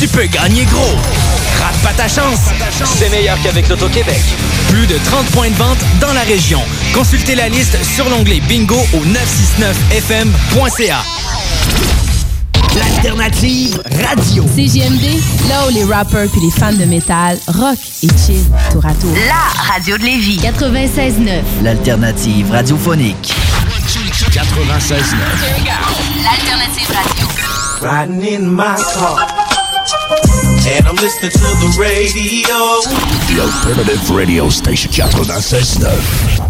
tu peux gagner gros. Rate pas ta chance. C'est meilleur qu'avec l'Auto-Québec. Plus de 30 points de vente dans la région. Consultez la liste sur l'onglet bingo au 969fm.ca. L'alternative radio. CGMD, là où les rappers puis les fans de métal rock et chill tour à tour. La radio de Lévis. 96.9. L'alternative radiophonique. 96.9. L'alternative radio. Riding in my car. And I'm listening to the radio. The alternative radio station 96.9.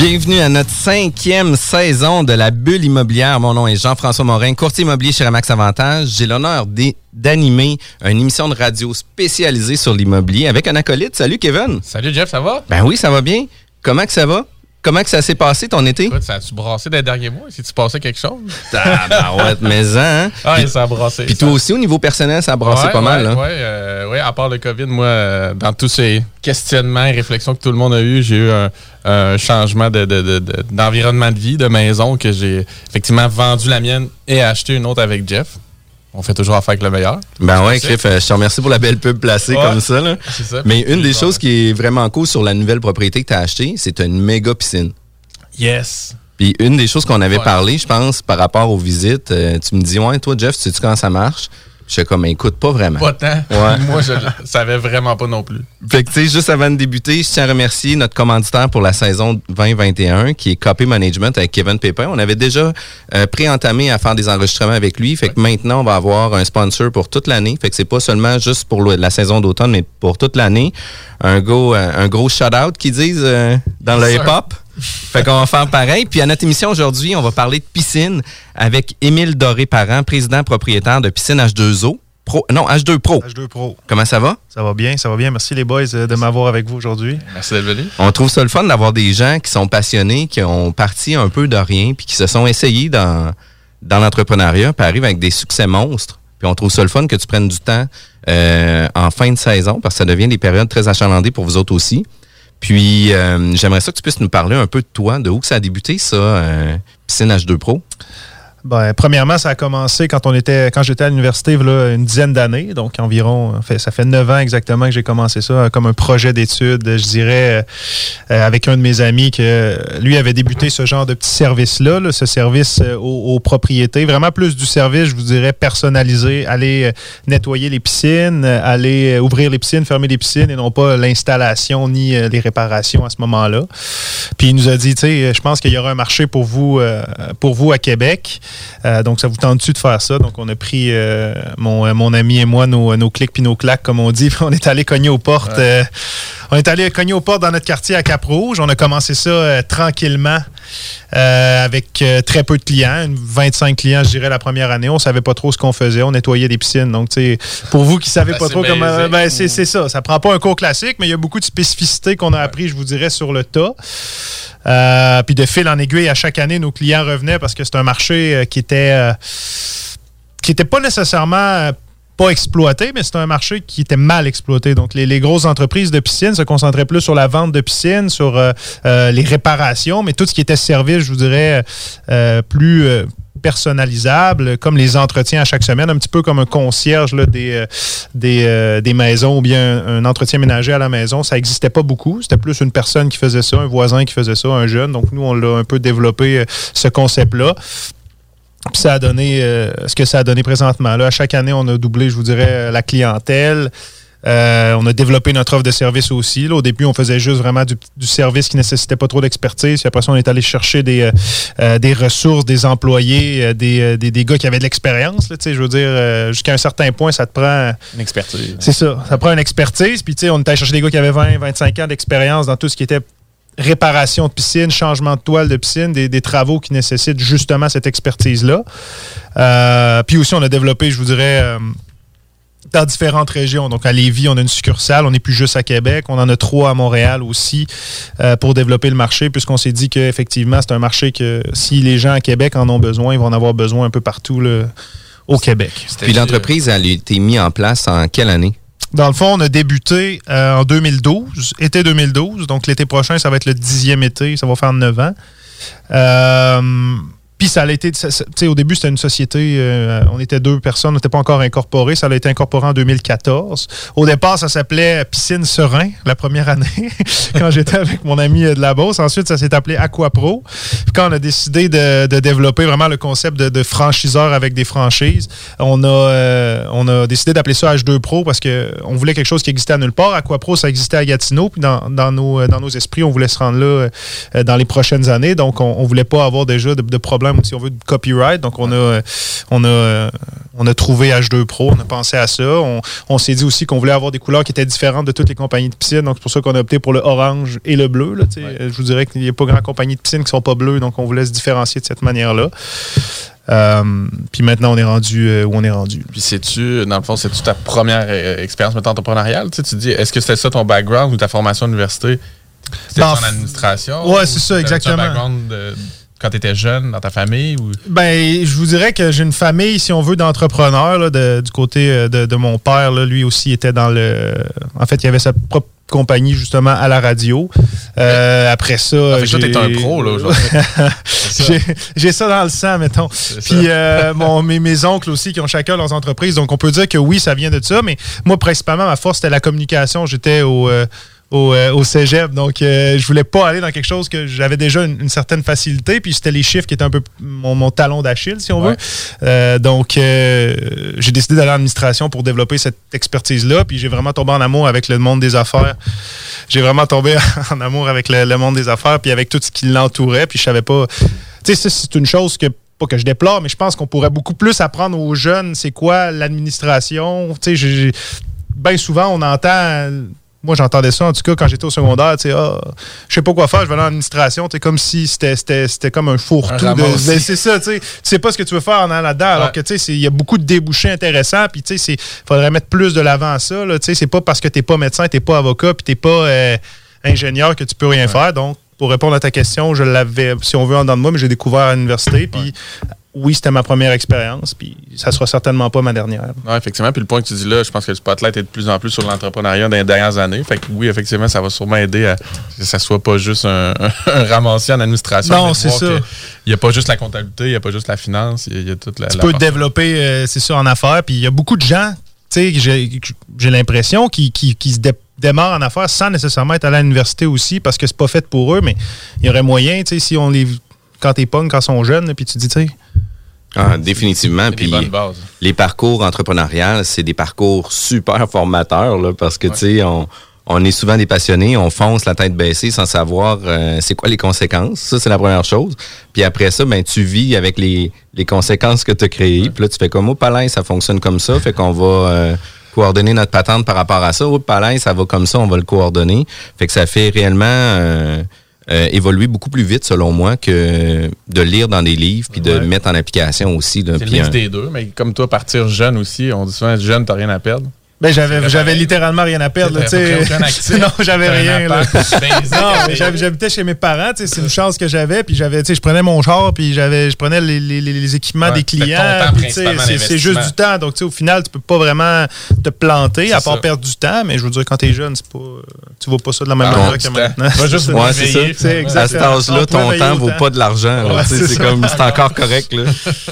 Bienvenue à notre cinquième saison de la bulle immobilière. Mon nom est Jean-François Morin, courtier immobilier chez Remax Avantage. J'ai l'honneur d'animer une émission de radio spécialisée sur l'immobilier avec un acolyte. Salut Kevin. Salut Jeff, ça va? Ben oui, ça va bien. Comment que ça va? Comment que ça s'est passé ton été? Écoute, ça a-tu brassé des derniers mois? Si tu passais quelque chose? Tabarouette, mais hein? Ah, ça a brassé. Puis toi aussi, au niveau personnel, ça a brassé Ouais, pas mal. ouais, Là. Ouais, euh, ouais, à part le COVID, moi, euh, dans tous ces questionnements et réflexions que tout le monde a eu, j'ai eu un, un changement de- de- de- de- d'environnement de, vie, de maison, que j'ai effectivement vendu la mienne et acheté une autre avec Jeff. On fait toujours affaire avec le meilleur. Ben ouais, Cliff, euh, je te remercie pour la belle pub placée Ouais, comme ça. là. ça. Mais une des choses qui est vraiment cool sur la nouvelle propriété que tu as achetée, c'est une méga piscine. Yes. Puis une des choses qu'on avait Ouais. parlé, je pense, par rapport aux visites, euh, tu me dis, ouais, toi, Jeff, sais-tu comment ça marche? Je suis comme, écoute, pas vraiment. Pas tant. Ouais. Moi, je le savais vraiment pas non plus. Fait que, tu sais, juste avant de débuter, je tiens à remercier notre commanditaire pour la saison 2021, qui est Copy Management avec Kevin Pépin. On avait déjà euh, pré-entamé à faire des enregistrements avec lui. Fait que maintenant, on va avoir un sponsor pour toute l'année. Fait que c'est pas seulement juste pour le- la saison d'automne, mais pour toute l'année. Un gros, euh, un gros shout-out qu'ils disent euh, dans le hip-hop. Fait qu'on va faire pareil. Puis à notre émission aujourd'hui, on va parler de piscine avec Émile Doré-Parent, président propriétaire de Piscine H2O. Pro, non, H2 Pro. H2 Pro. Comment ça va? Ça va bien, ça va bien. Merci les boys euh, de m'avoir avec vous aujourd'hui. Merci d'être venu. On trouve ça le fun d'avoir des gens qui sont passionnés, qui ont parti un peu de rien, puis qui se sont essayés dans, dans l'entrepreneuriat, puis arrivent avec des succès monstres. Puis on trouve ça le fun que tu prennes du temps euh, en fin de saison, parce que ça devient des périodes très achalandées pour vous autres aussi. Puis euh, j'aimerais ça que tu puisses nous parler un peu de toi, de où ça a débuté, ça, euh, Piscine H2 Pro. Ben, premièrement, ça a commencé quand on était, quand j'étais à l'université, une dizaine d'années, donc environ, ça fait neuf ans exactement que j'ai commencé ça comme un projet d'études, je dirais, euh, avec un de mes amis que lui avait débuté ce genre de petit service-là, là, ce service euh, aux, propriétés, vraiment plus du service, je vous dirais, personnalisé, aller euh, nettoyer les piscines, aller ouvrir les piscines, fermer les piscines et non pas l'installation ni les réparations à ce moment-là. Puis il nous a dit, tu sais, je pense qu'il y aura un marché pour vous, pour vous à Québec. Euh, donc, ça vous tente-tu de faire ça? Donc, on a pris euh, mon, euh, mon ami et moi nos, nos clics puis nos claques, comme on dit. Puis on est allé cogner aux portes. on est allé cogner aux portes dans notre quartier à Cap-Rouge. On a commencé ça tranquillement euh, avec euh, très peu de clients, une 25 clients, je dirais, la première année. On savait pas trop ce qu'on faisait. On nettoyait des piscines. Donc, tu sais, pour vous qui savez Ben, pas trop comment. Ben, c'est c'est ça. Ça prend pas un cours classique, mais il y a beaucoup de spécificités qu'on a appris, je vous dirais, sur le tas. Euh, puis de fil en aiguille, à chaque année, nos clients revenaient parce que c'est un marché qui était qui était pas nécessairement exploité, mais c'est un marché qui était mal exploité. Donc, les, grosses entreprises de piscines se concentraient plus sur la vente de piscines, sur euh, euh, les réparations, mais tout ce qui était service, je vous dirais, euh, plus personnalisable, comme les entretiens à chaque semaine, un petit peu comme un concierge là, des, des, maisons ou bien un, entretien ménager à la maison. Ça n'existait pas beaucoup. C'était plus une personne qui faisait ça, un voisin qui faisait ça, un jeune. Donc, nous, on l'a un peu développé, ce concept-là. Puis ça a donné euh, ce que ça a donné présentement. Là, à chaque année, on a doublé, je vous dirais, la clientèle. Euh, on a développé notre offre de service aussi. Là, au début, on faisait juste vraiment du, du service qui nécessitait pas trop d'expertise. Puis après ça, on est allé chercher des, euh, des ressources, des employés, des, des, des gars qui avaient de l'expérience. Je veux dire, euh, jusqu'à un certain point, ça te prend... Une expertise. C'est ça. Ça prend une expertise. Puis, on était allé chercher des gars qui avaient 20, 25 ans d'expérience dans tout ce qui était réparation de piscine, changement de toile de piscine, des, des travaux qui nécessitent justement cette expertise-là. Euh, puis aussi, on a développé, je vous dirais, euh, dans différentes régions. Donc, à Lévis, on a une succursale. On n'est plus juste à Québec. On en a trois à Montréal aussi euh, pour développer le marché, puisqu'on s'est dit qu'effectivement, c'est un marché que si les gens à Québec en ont besoin, ils vont en avoir besoin un peu partout là, au Québec. Puis l'entreprise, elle a été mise en place en quelle année? Dans le fond, on a débuté euh, en 2012, été 2012. Donc, l'été prochain, ça va être le dixième été. Ça va faire neuf ans. Euh, puis ça a été, tu sais, au début, c'était une société, euh, on était deux personnes, on n'était pas encore incorporé. Ça a été incorporé en 2014. Au départ, ça s'appelait Piscine Serein, la première année, quand j'étais avec mon ami euh, de la Beauce. Ensuite, ça s'est appelé Aquapro. Puis quand on a décidé de, de développer vraiment le concept de, de franchiseur avec des franchises, on a, euh, on a décidé d'appeler ça H2 Pro parce qu'on voulait quelque chose qui existait à nulle part. Aquapro, ça existait à Gatineau. Puis dans, dans nos, euh, dans nos esprits, on voulait se rendre là euh, dans les prochaines années. Donc, on, on voulait pas avoir déjà de, de problème, si on veut, de copyright. Donc, on a, euh, on a, euh, on a trouvé H2 Pro. On a pensé à ça. On, on s'est dit aussi qu'on voulait avoir des couleurs qui étaient différentes de toutes les compagnies de piscine. Donc, c'est pour ça qu'on a opté pour le orange et le bleu. là, sais. Je vous dirais qu'il n'y a pas grand compagnie de piscine qui sont pas bleues. Donc, on voulait se différencier de cette manière-là. Euh, puis maintenant, on est rendu euh, où on est rendu. Puis c'est-tu, dans le fond, c'est-tu ta première euh, expérience entrepreneuriale? Tu, sais, tu dis, est-ce que c'était ça ton background ou ta formation à l'université? C'était en administration? ouais, Ou c'est ça, exactement. un background de- quand tu étais jeune dans ta famille? Ou... Ben, je vous dirais que j'ai une famille, si on veut, d'entrepreneurs de- du côté euh, de, de mon père. là. lui aussi était dans le. En fait, il avait sa propre compagnie justement à la radio. Euh, après ça, Ah, fait que toi, t'es un pro, là, aujourd'hui. J'ai, ça dans le sang, mettons. Puis euh, mon- mes, mes oncles aussi qui ont chacun leurs entreprises. Donc on peut dire que oui, ça vient de ça. Mais moi, principalement, ma force c'était la communication. J'étais au euh, au, euh, au cégep. Donc, euh, je voulais pas aller dans quelque chose que j'avais déjà une, une certaine facilité. Puis, c'était les chiffres qui étaient un peu mon, mon talon d'Achille, si on veut. Euh, donc, euh, j'ai décidé d'aller en administration pour développer cette expertise-là. Puis, j'ai vraiment tombé en amour avec le monde des affaires. J'ai vraiment tombé en amour avec le, le monde des affaires, puis avec tout ce qui l'entourait. Puis, je savais pas. Tu sais, c'est une chose que pas que je déplore, mais je pense qu'on pourrait beaucoup plus apprendre aux jeunes c'est quoi l'administration. Tu sais, bien souvent, on entend. Moi, j'entendais ça, en tout cas, quand j'étais au secondaire, tu sais, ah, je sais pas quoi faire, je vais aller en administration, tu comme si c'était- c'était c'était comme un fourre-tout. Ben, C'est ça, tu sais, tu sais pas ce que tu veux faire en allant là-dedans, alors que, tu sais, il y a beaucoup de débouchés intéressants, puis, tu sais, il faudrait mettre plus de l'avant à ça, là, tu sais, c'est pas parce que t'es pas médecin, t'es pas avocat, puis t'es pas euh, ingénieur que tu peux rien faire, donc, pour répondre à ta question, je l'avais, si on veut, en dedans de moi, mais j'ai découvert à l'université, puis oui, c'était ma première expérience, puis ça sera certainement pas ma dernière. Oui, effectivement. Puis le point que tu dis là, je pense que le spotlight est de plus en plus sur l'entrepreneuriat dans les dernières années. Fait que oui, effectivement, ça va sûrement aider à que ça soit pas juste un, un ramassis en administration. Non, c'est ça. Il n'y a pas juste la comptabilité, il n'y a pas juste la finance, il y a- il y, a toute la. tu la peux partie- développer, euh, c'est ça, en affaires. Puis il y a beaucoup de gens, tu sais, j'ai l'impression, qui, qui, qui se dé- démarrent en affaires sans nécessairement être à l'université aussi, parce que c'est pas fait pour eux, mais il y aurait moyen, tu sais, si on les. Quand t'es pognes, quand ils sont jeunes, puis tu dis, tu sais. Ah, définitivement. Puis les parcours entrepreneuriales, c'est des parcours super formateurs là, parce que tu sais, on, on est souvent des passionnés, on fonce la tête baissée sans savoir euh, c'est quoi les conséquences. Ça, c'est la première chose. Puis après ça, ben tu vis avec les, les conséquences que tu as créées. Puis là, tu fais comme au palais, ça fonctionne comme ça. Fait qu'on va euh, coordonner notre patente par rapport à ça. Au palais, ça va comme ça, on va le coordonner. Fait que ça fait réellement euh, euh, évoluer beaucoup plus vite, selon moi, que de lire dans des livres puis de Ouais. mettre en application aussi. C'est le mix un- des deux, mais comme toi, partir jeune aussi, on dit souvent jeune, t'as rien à perdre. Ben, j'avais, littéralement rien à perdre, là, tu non, j'avais rien, là. Non, j'habitais chez mes parents, tu sais, c'est une chance que j'avais, puis j'avais, tu sais, je prenais mon char, puis j'avais, je prenais les, les- les- les équipements Ouais, des clients, tu c'est, c'est juste du temps, donc, tu sais, au final, tu peux pas vraiment te planter, à part ça. perdre du temps, mais je veux dire, quand t'es jeune, c'est pas, tu vois pas ça de la même Ah, manière que maintenant. Tu juste Ouais, c'est ça. À cet âge-là, On ton temps veiller vaut pas de l'argent. Tu c'est c'est ça. comme c'est encore correct.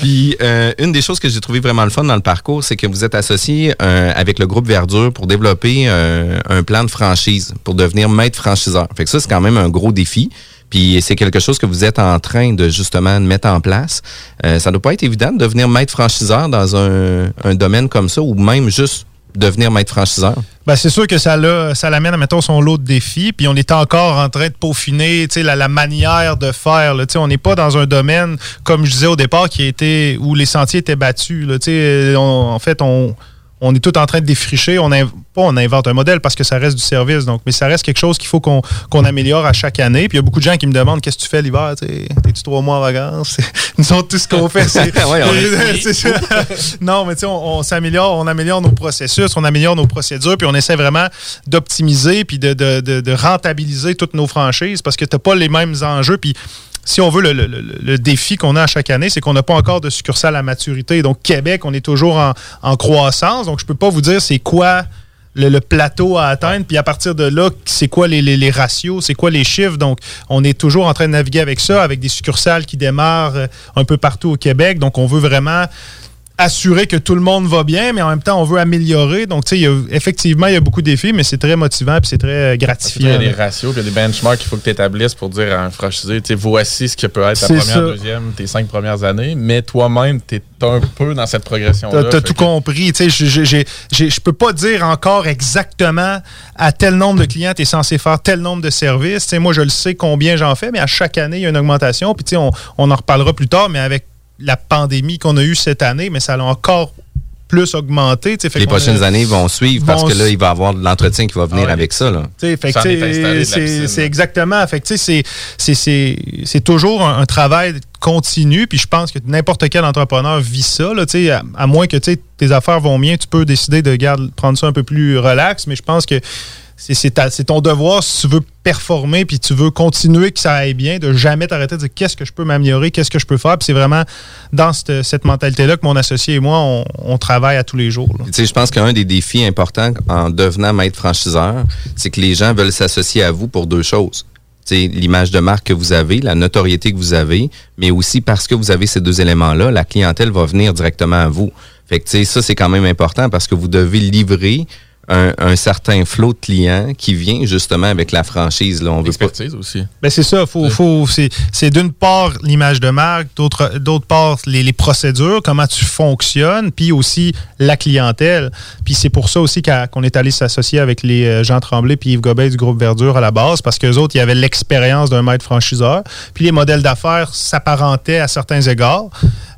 Puis euh, une des choses que j'ai trouvé vraiment le fun dans le parcours, c'est que vous êtes associé euh, avec le groupe Verdure pour développer euh, un plan de franchise pour devenir maître franchiseur. Fait que ça, c'est quand même un gros défi. Puis c'est quelque chose que vous êtes en train de justement mettre en place. Euh, ça ne doit pas être évident de devenir maître franchiseur dans un, domaine comme ça ou même juste devenir maître franchiseur? Ben, c'est sûr que ça, l'a- ça l'amène, mettons, son lot de défis. Puis on est encore en train de peaufiner la, la manière de faire. là. On n'est pas dans un domaine, comme je disais au départ, qui était où les sentiers étaient battus. là. En fait, on, on est tout en train de défricher. On inv- pas on invente un modèle parce que ça reste du service. Donc, mais ça reste quelque chose qu'il faut qu'on améliore à chaque année. Puis il y a beaucoup de gens qui me demandent qu'est-ce que tu fais l'hiver. T'es-tu trois mois en vacances? Nous autres, tout ce qu'on fait, c'est. Non, mais tu sais, on, on s'améliore, on améliore nos processus, on améliore nos procédures, puis on essaie vraiment d'optimiser puis de, de- de- de rentabiliser toutes nos franchises parce que tu n'as pas les mêmes enjeux. Puis si on veut, le, défi qu'on a à chaque année, c'est qu'on n'a pas encore de succursale à maturité. Donc, Québec, on est toujours en, croissance. Donc, je peux pas vous dire c'est quoi le, plateau à atteindre. Puis à partir de là, c'est quoi les ratios, c'est quoi les chiffres. Donc, on est toujours en train de naviguer avec ça, avec des succursales qui démarrent euh, un peu partout au Québec. Donc, on veut vraiment assurer que tout le monde va bien, mais en même temps, on veut améliorer. Donc, tu sais, effectivement, il y a beaucoup de défis, mais c'est très motivant puis c'est très euh, Il y gratifiant. a des ratios, il y a des benchmarks qu'il faut que tu établisses pour dire à un franchisé, tu sais, voici ce que peut être ta première, ça. deuxième, tes cinq premières années, mais toi-même, tu es un peu dans cette progression-là. T'as t'as Fait tout que- compris. Tu sais, Je peux pas dire encore exactement à tel nombre de clients tu es censé faire tel nombre de services. Tu sais, moi, je le sais combien j'en fais, mais à chaque année, il y a une augmentation. Puis tu sais, on, on en reparlera plus tard, mais avec la pandémie qu'on a eue cette année, mais ça a encore plus augmenté. Les a- prochaines années vont suivre parce que là, il va y avoir de l'entretien qui va venir Ah ouais. avec ça. La c'est exactement. C'est- toujours un, un travail continu. Puis je pense que n'importe quel entrepreneur vit ça. Là, à, à moins que tes affaires vont bien, tu peux décider de garde, prendre ça un peu plus relax. Mais je pense que c'est- ton devoir si tu veux performer puis tu veux continuer que ça aille bien, de jamais t'arrêter de dire qu'est-ce que je peux m'améliorer, qu'est-ce que je peux faire? Puis c'est vraiment dans cette, cette mentalité-là que mon associé et moi, on, travaille à tous les jours. je pense qu'un des défis importants en devenant maître franchiseur, c'est que les gens veulent s'associer à vous pour deux choses. L'image de marque que vous avez, la notoriété que vous avez, mais aussi parce que vous avez ces deux éléments-là, la clientèle va venir directement à vous. Fait que, ça, c'est quand même important parce que vous devez livrer un, un certain flot de clients qui vient justement avec la franchise. Là. On veut pas, Expertise aussi. Ben c'est ça, faut, faut, c'est, c'est d'une part l'image de marque, d'autre, d'autre part les, les procédures, comment tu fonctionnes, puis aussi la clientèle. Puis c'est pour ça aussi qu'a- qu'on est allé s'associer avec les euh, Jean Tremblay puis Yves Gobet du groupe Verdure à la base, parce qu'eux autres, ils avaient l'expérience d'un maître franchiseur. Puis les modèles d'affaires s'apparentaient à certains égards.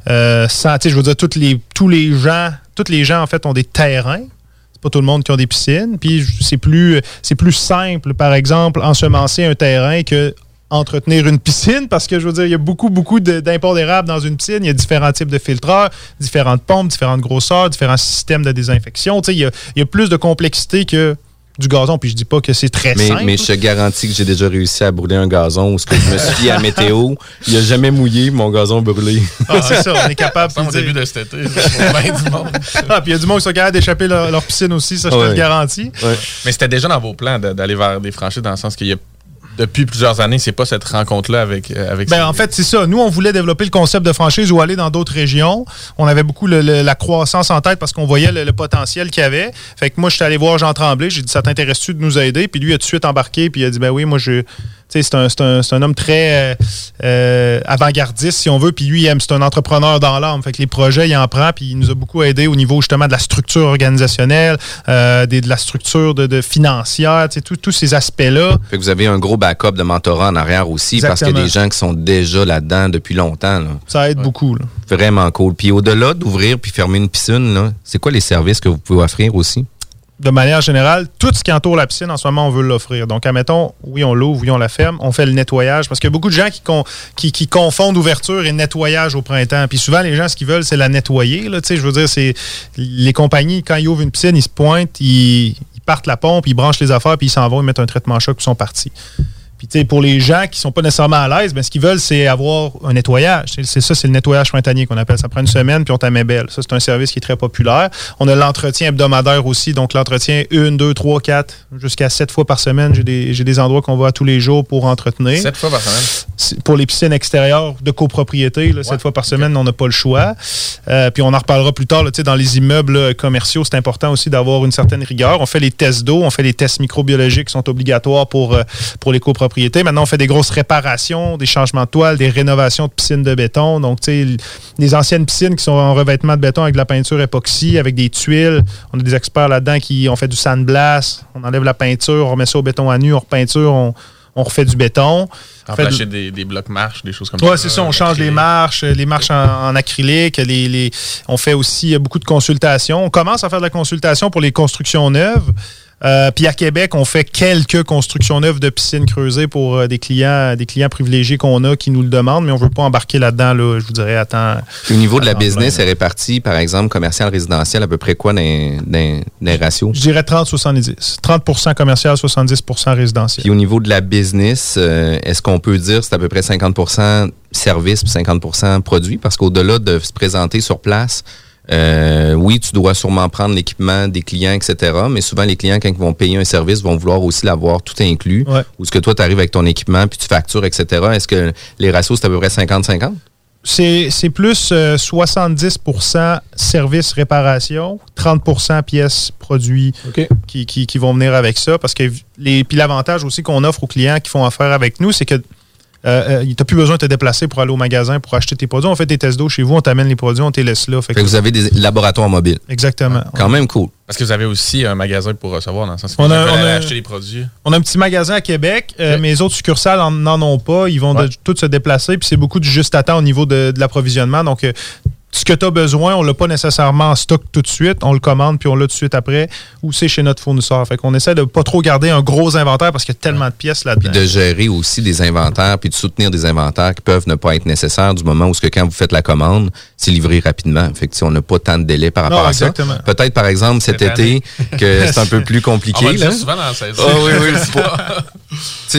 Euh, sans- tu sais, je veux dire, toutes les, tous les gens, tous les gens, en fait, ont des terrains pas tout le monde qui a des piscines. Puis c'est plus, simple, par exemple, ensemencer un terrain que entretenir une piscine parce que je veux dire, il y a beaucoup, beaucoup d'impôts d'érable dans une piscine. Il y a différents types de filtreurs, différentes pompes, différentes grosseurs, différents systèmes de désinfection. Tu sais, il y a plus de complexité que du gazon. Puis je dis pas que c'est très mais, simple. mais je te garantis que j'ai déjà réussi à brûler un gazon où ce que je me suis à météo, il a jamais mouillé, mon gazon brûlé. Ah, c'est ça, on est capable. Dire- début de cet été, du monde. Ah, puis il y a du monde qui sont capables d'échapper leur, leur piscine aussi, ça, je te le garantis. Mais c'était déjà dans vos plans d'aller vers des franchises dans le sens qu'il y a depuis plusieurs années, c'est pas cette rencontre-là avec, euh, avec Ben, en fait, c'est ça. Nous, on voulait développer le concept de franchise ou aller dans d'autres régions. On avait beaucoup le- le- la croissance en tête parce qu'on voyait le, le potentiel qu'il y avait. Fait que moi, je suis allé voir Jean Tremblay. J'ai dit, ça t'intéresse-tu de nous aider? Puis lui, il a tout de suite embarqué. Puis il a dit, ben oui, moi, je. C'est un, homme très euh, euh, avant-gardiste, si on veut. Puis lui, c'est un entrepreneur dans l'âme. Fait que les projets, il en prend. Puis il nous a beaucoup aidé au niveau justement de la structure organisationnelle, euh, des- de la structure de, de financière, tous- ces aspects-là. Fait que vous avez un gros backup de mentorat en arrière aussi parce qu'il y a des gens qui sont déjà là-dedans depuis longtemps. là. Ça aide beaucoup. là. Vraiment cool. Puis au-delà d'ouvrir puis fermer une piscine, c'est quoi les services que vous pouvez offrir aussi? De manière générale, tout ce qui entoure la piscine, en ce moment, on veut l'offrir. Donc, admettons, oui, on l'ouvre, oui, on la ferme, on fait le nettoyage. Parce qu'il y a beaucoup de gens qui, con- qui, qui confondent ouverture et nettoyage au printemps. Puis souvent, les gens, ce qu'ils veulent, c'est la nettoyer. Là, je veux dire, c'est les compagnies, quand ils ouvrent une piscine, ils se pointent, ils, ils partent la pompe, ils branchent les affaires, puis ils s'en vont, ils mettent un traitement choc, puis ils sont partis. Puis, tu sais, pour les gens qui sont pas nécessairement à l'aise, ben, ce qu'ils veulent, c'est avoir un nettoyage. C'est- ça, c'est le nettoyage printanier qu'on appelle. Ça prend une semaine, puis on met belle. Ça, c'est un service qui est très populaire. On a l'entretien hebdomadaire aussi. Donc, l'entretien, une, deux, trois, quatre, jusqu'à sept fois par semaine. J'ai des, j'ai des endroits qu'on va à tous les jours pour entretenir. Sept fois par semaine. Pour les piscines extérieures de copropriété, là, sept fois par semaine, on n'a pas le choix. Euh, puis on en reparlera plus tard. là, tu sais, dans les immeubles là, commerciaux, c'est important aussi d'avoir une certaine rigueur. On fait les tests d'eau, on fait les tests microbiologiques qui sont obligatoires pour, euh, pour les copropriétés propriété. Maintenant, on fait des grosses réparations, des changements de toile, des rénovations de piscines de béton. Donc, tu sais, les anciennes piscines qui sont en revêtement de béton avec de la peinture époxy, avec des tuiles. On a des experts là-dedans qui ont fait du sandblast. On enlève la peinture, on remet ça au béton à nu, on repeinture, on, on refait du béton. On fait de- des, des blocs marches, des choses comme Ouais, ça. c'est ça. On change les marches, euh, les marches en, en acrylique. Les, les- on fait aussi euh, beaucoup de consultations. On commence à faire de la consultation pour les constructions neuves. Euh, puis à Québec, on fait quelques constructions neuves de piscines creusées pour euh, des clients, des clients privilégiés qu'on a qui nous le demandent, mais on veut pas embarquer là-dedans. Là, je vous dirais, attends. Au niveau de la business, plein. est réparti, par exemple, commercial, résidentiel, à peu près quoi dans, dans les ratios? Je dirais 30-70. 30% commercial, 70% résidentiel. Puis au niveau de la business, euh, est-ce qu'on peut dire que c'est à peu près 50% service puis 50% produit? Parce qu'au-delà de se présenter sur place, euh, oui, tu dois sûrement prendre l'équipement des clients, etc. Mais souvent, les clients, quand ils vont payer un service, vont vouloir aussi l'avoir tout inclus. Ouais. Ou est-ce que toi, tu arrives avec ton équipement puis tu factures, etc. Est-ce que les ratios, c'est à peu près 50-50? C'est c'est plus euh, 70% service réparation, 30% pièces produits qui, qui- qui vont venir avec ça. Parce que les, puis l'avantage aussi qu'on offre aux clients qui font affaire avec nous, c'est que euh, euh, tu n'as plus besoin de te déplacer pour aller au magasin pour acheter tes produits. On fait des tests d'eau chez vous, on t'amène les produits, on te les laisse là. Fait Fait que- que vous avez des laboratoires mobiles. Exactement. Quand même cool. Parce que vous avez aussi un magasin pour recevoir, dans le sens que On vous a- on a- acheter des produits. On a un petit magasin à Québec, euh, Ok. mais les autres succursales en- n'en ont pas. Ils vont de- Ouais. tous se déplacer, puis c'est beaucoup du juste à temps au niveau de, de l'approvisionnement. Donc, euh, ce que tu as besoin, on l'a pas nécessairement en stock tout de suite. On le commande, puis on l'a tout de suite après, ou c'est chez notre fournisseur. Fait qu'on essaie de pas trop garder un gros inventaire parce qu'il y a tellement de pièces là-dedans. Puis de gérer aussi des inventaires, puis de soutenir des inventaires qui peuvent ne pas être nécessaires du moment où ce que quand vous faites la commande, c'est livré rapidement. Fait que on n'a pas tant de délai par rapport Non, à ça. exactement. Peut-être par exemple cet été année. que c'est un peu plus compliqué. On va le là. dire souvent dans la saison. Ah oui, oui.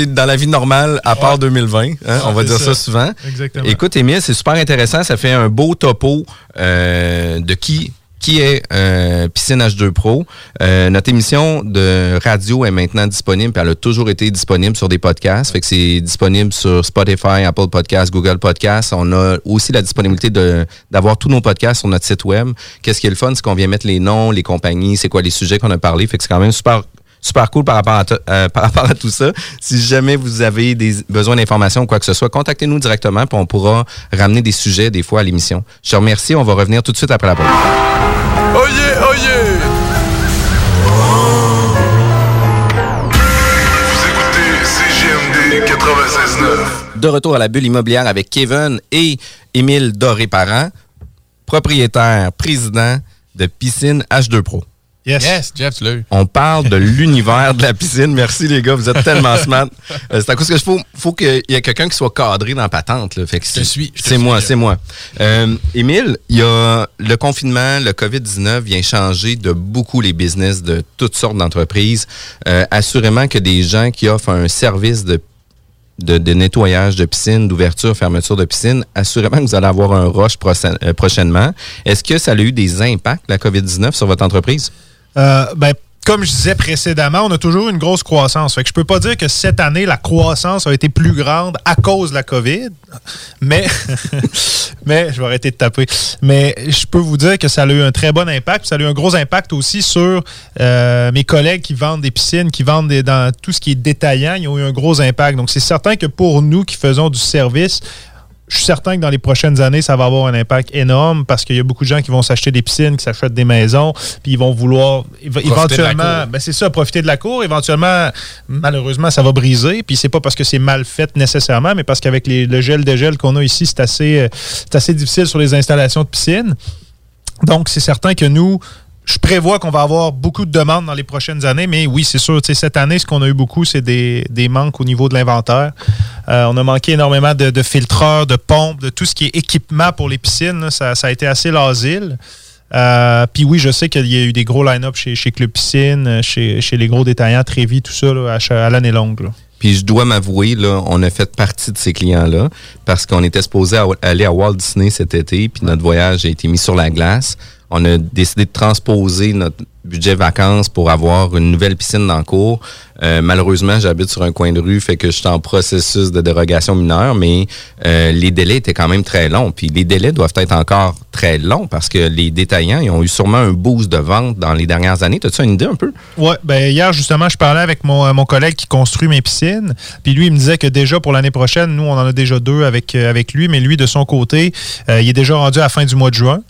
dans la vie normale, à part 2020, hein, on va dire ça. ça. souvent. Exactement. Écoute, Émile, c'est super intéressant. Ça fait un beau topo euh, de qui qui est euh, Piscine H2 Pro. Euh, notre émission de radio est maintenant disponible, puis elle a toujours été disponible sur des podcasts. Fait que c'est disponible sur Spotify, Apple Podcasts, Google Podcasts. On a aussi la disponibilité de d'avoir tous nos podcasts sur notre site web. Qu'est-ce qui est le fun, c'est qu'on vient mettre les noms, les compagnies, c'est quoi les sujets qu'on a parlé. Fait que c'est quand même super super cool par rapport à, euh, par rapport à tout ça. Si jamais vous avez des besoin d'informations ou quoi que ce soit, contactez-nous directement puis on pourra ramener des sujets des fois à l'émission. Je te remercie. On va revenir tout de suite après la pause. Oh yeah, oh yeah! Vous écoutez CGMD 96.9. De retour à la bulle immobilière avec Kevin et Émile Doré-Parent, propriétaire, président de Piscine H2 Pro. Yes. Yes, Jeff, tu l'as eu. On parle de l'univers de la piscine. Merci les gars, vous êtes tellement smart. Euh, c'est à cause que faut, faut qu'il y ait quelqu'un qui soit cadré dans la patente. Là. Fait que Je te c'est- suis, je te C'est suis, moi, c'est moi. Euh, Émile, il y a le confinement, le COVID-19 vient changer de beaucoup les business de toutes sortes d'entreprises. Euh, assurément que des gens qui offrent un service de de, de nettoyage de piscine, d'ouverture, fermeture de piscine, assurément que vous allez avoir un rush prochain- euh, prochainement. Est-ce que ça a eu des impacts, la COVID-19, sur votre entreprise? Euh, ben, comme je disais précédemment, on a toujours une grosse croissance. Fait que je peux pas dire que cette année, la croissance a été plus grande à cause de la COVID. Mais, je vais arrêter de taper. Mais je peux vous dire que ça a eu un très bon impact. Ça a eu un gros impact aussi sur euh, mes collègues qui vendent des piscines, qui vendent des- dans tout ce qui est détaillant. Ils ont eu un gros impact. Donc, c'est certain que pour nous qui faisons du service, je suis certain que dans les prochaines années, ça va avoir un impact énorme parce qu'il y a beaucoup de gens qui vont s'acheter des piscines, qui s'achètent des maisons, puis ils vont vouloir éventuellement, ben c'est ça, profiter de la cour. Éventuellement, malheureusement, ça va briser. Puis c'est pas parce que c'est mal fait nécessairement, mais parce qu'avec le gel dégel qu'on a ici, c'est assez, euh, assez difficile sur les installations de piscine. Donc, c'est certain que nous, je prévois qu'on va avoir beaucoup de demandes dans les prochaines années, mais oui, c'est sûr, cette année, ce qu'on a eu beaucoup, c'est des, manques au niveau de l'inventaire. Euh, on a manqué énormément de, filtreurs, de pompes, de tout ce qui est équipement pour les piscines. Ça, a été assez l'asile. Euh, Puis oui, je sais qu'il y a eu des gros line-up chez, Club Piscine, chez, les gros détaillants, Trévis, tout ça, à, l'année longue. Puis je dois m'avouer, là, on a fait partie de ces clients-là parce qu'on était supposé aller à Walt Disney cet été, puis notre voyage a été mis sur la glace. On a décidé de transposer notre, budget vacances pour avoir une nouvelle piscine dans le cours. Euh, malheureusement, j'habite sur un coin de rue, fait que je suis en processus de dérogation mineure, mais euh, les délais étaient quand même très longs. Puis les délais doivent être encore très longs parce que les détaillants, ils ont eu sûrement un boost de vente dans les dernières années. As-tu une idée un peu? Ouais, ben hier justement, je parlais avec mon, mon collègue qui construit mes piscines, puis lui il me disait que déjà pour l'année prochaine, nous on en a déjà deux avec euh, avec lui, mais lui de son côté, il est déjà rendu à la fin du mois de juin.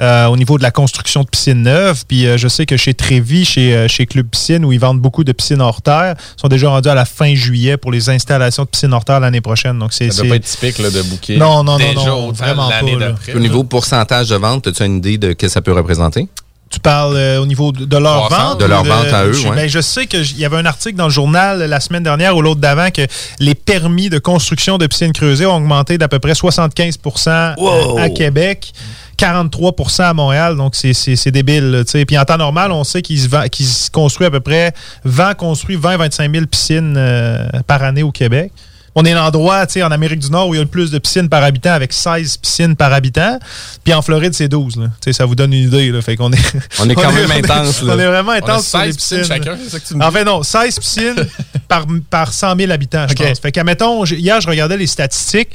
Euh, au niveau de la construction de piscines neuves. Puis euh, je sais que chez Trévi, chez, euh, chez Club Piscine, où ils vendent beaucoup de piscines hors terre, sont déjà rendus à la fin juillet pour les installations de piscines hors terre l'année prochaine. Donc c'est Ça doit c'est- pas être typique là, de booker. Non, non, non, déjà non, vraiment pas, là. Au niveau pourcentage de vente, as-tu une idée de ce que ça peut représenter? Tu parles euh, au niveau de, de leur vente? De leur vente à eux, je, ouais. ben, je sais qu'il y avait un article dans le journal la semaine dernière ou l'autre d'avant que les permis de construction de piscines creusées ont augmenté d'à peu près 75 Wow. à Québec. 43% à Montréal, donc c'est- c'est c'est débile. là, tu sais. Puis en temps normal, on sait qu'ils se, qu'ils se construisent à peu près 20 construit 20-25 000 piscines euh, par année au Québec. On est l'endroit tu sais, en Amérique du Nord où il y a le plus de piscines par habitant avec 16 piscines par habitant. Puis en Floride, c'est 12. Là. Tu sais, Ça vous donne une idée. Là. Fait qu'on est, On est quand même on est- intense, là. On est vraiment intense sur les 16 piscines piscines. chacun, c'est ça que tu me En dis? fait, non, 16 piscines par, par 100 000 habitants, je pense. Fait qu'à mettons, j- hier, je regardais les statistiques.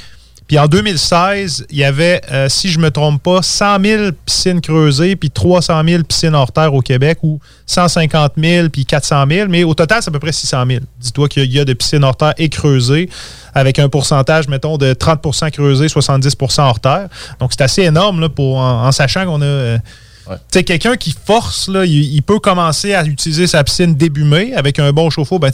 Puis en 2016, il y avait, euh, si je me trompe pas, 100 000 piscines creusées, puis 300 000 piscines hors terre au Québec, ou 150 000, puis 400 000. Mais au total, c'est à peu près 600 000. Dis-toi qu'il y a de piscines hors terre et creusées, avec un pourcentage, mettons, de 30% creusées, 70% hors terre. Donc, c'est assez énorme, là, pour, en, en sachant qu'on a... euh, tu sais, quelqu'un qui force, là, il, il peut commencer à utiliser sa piscine début mai avec un bon chauffe-eau. Ben,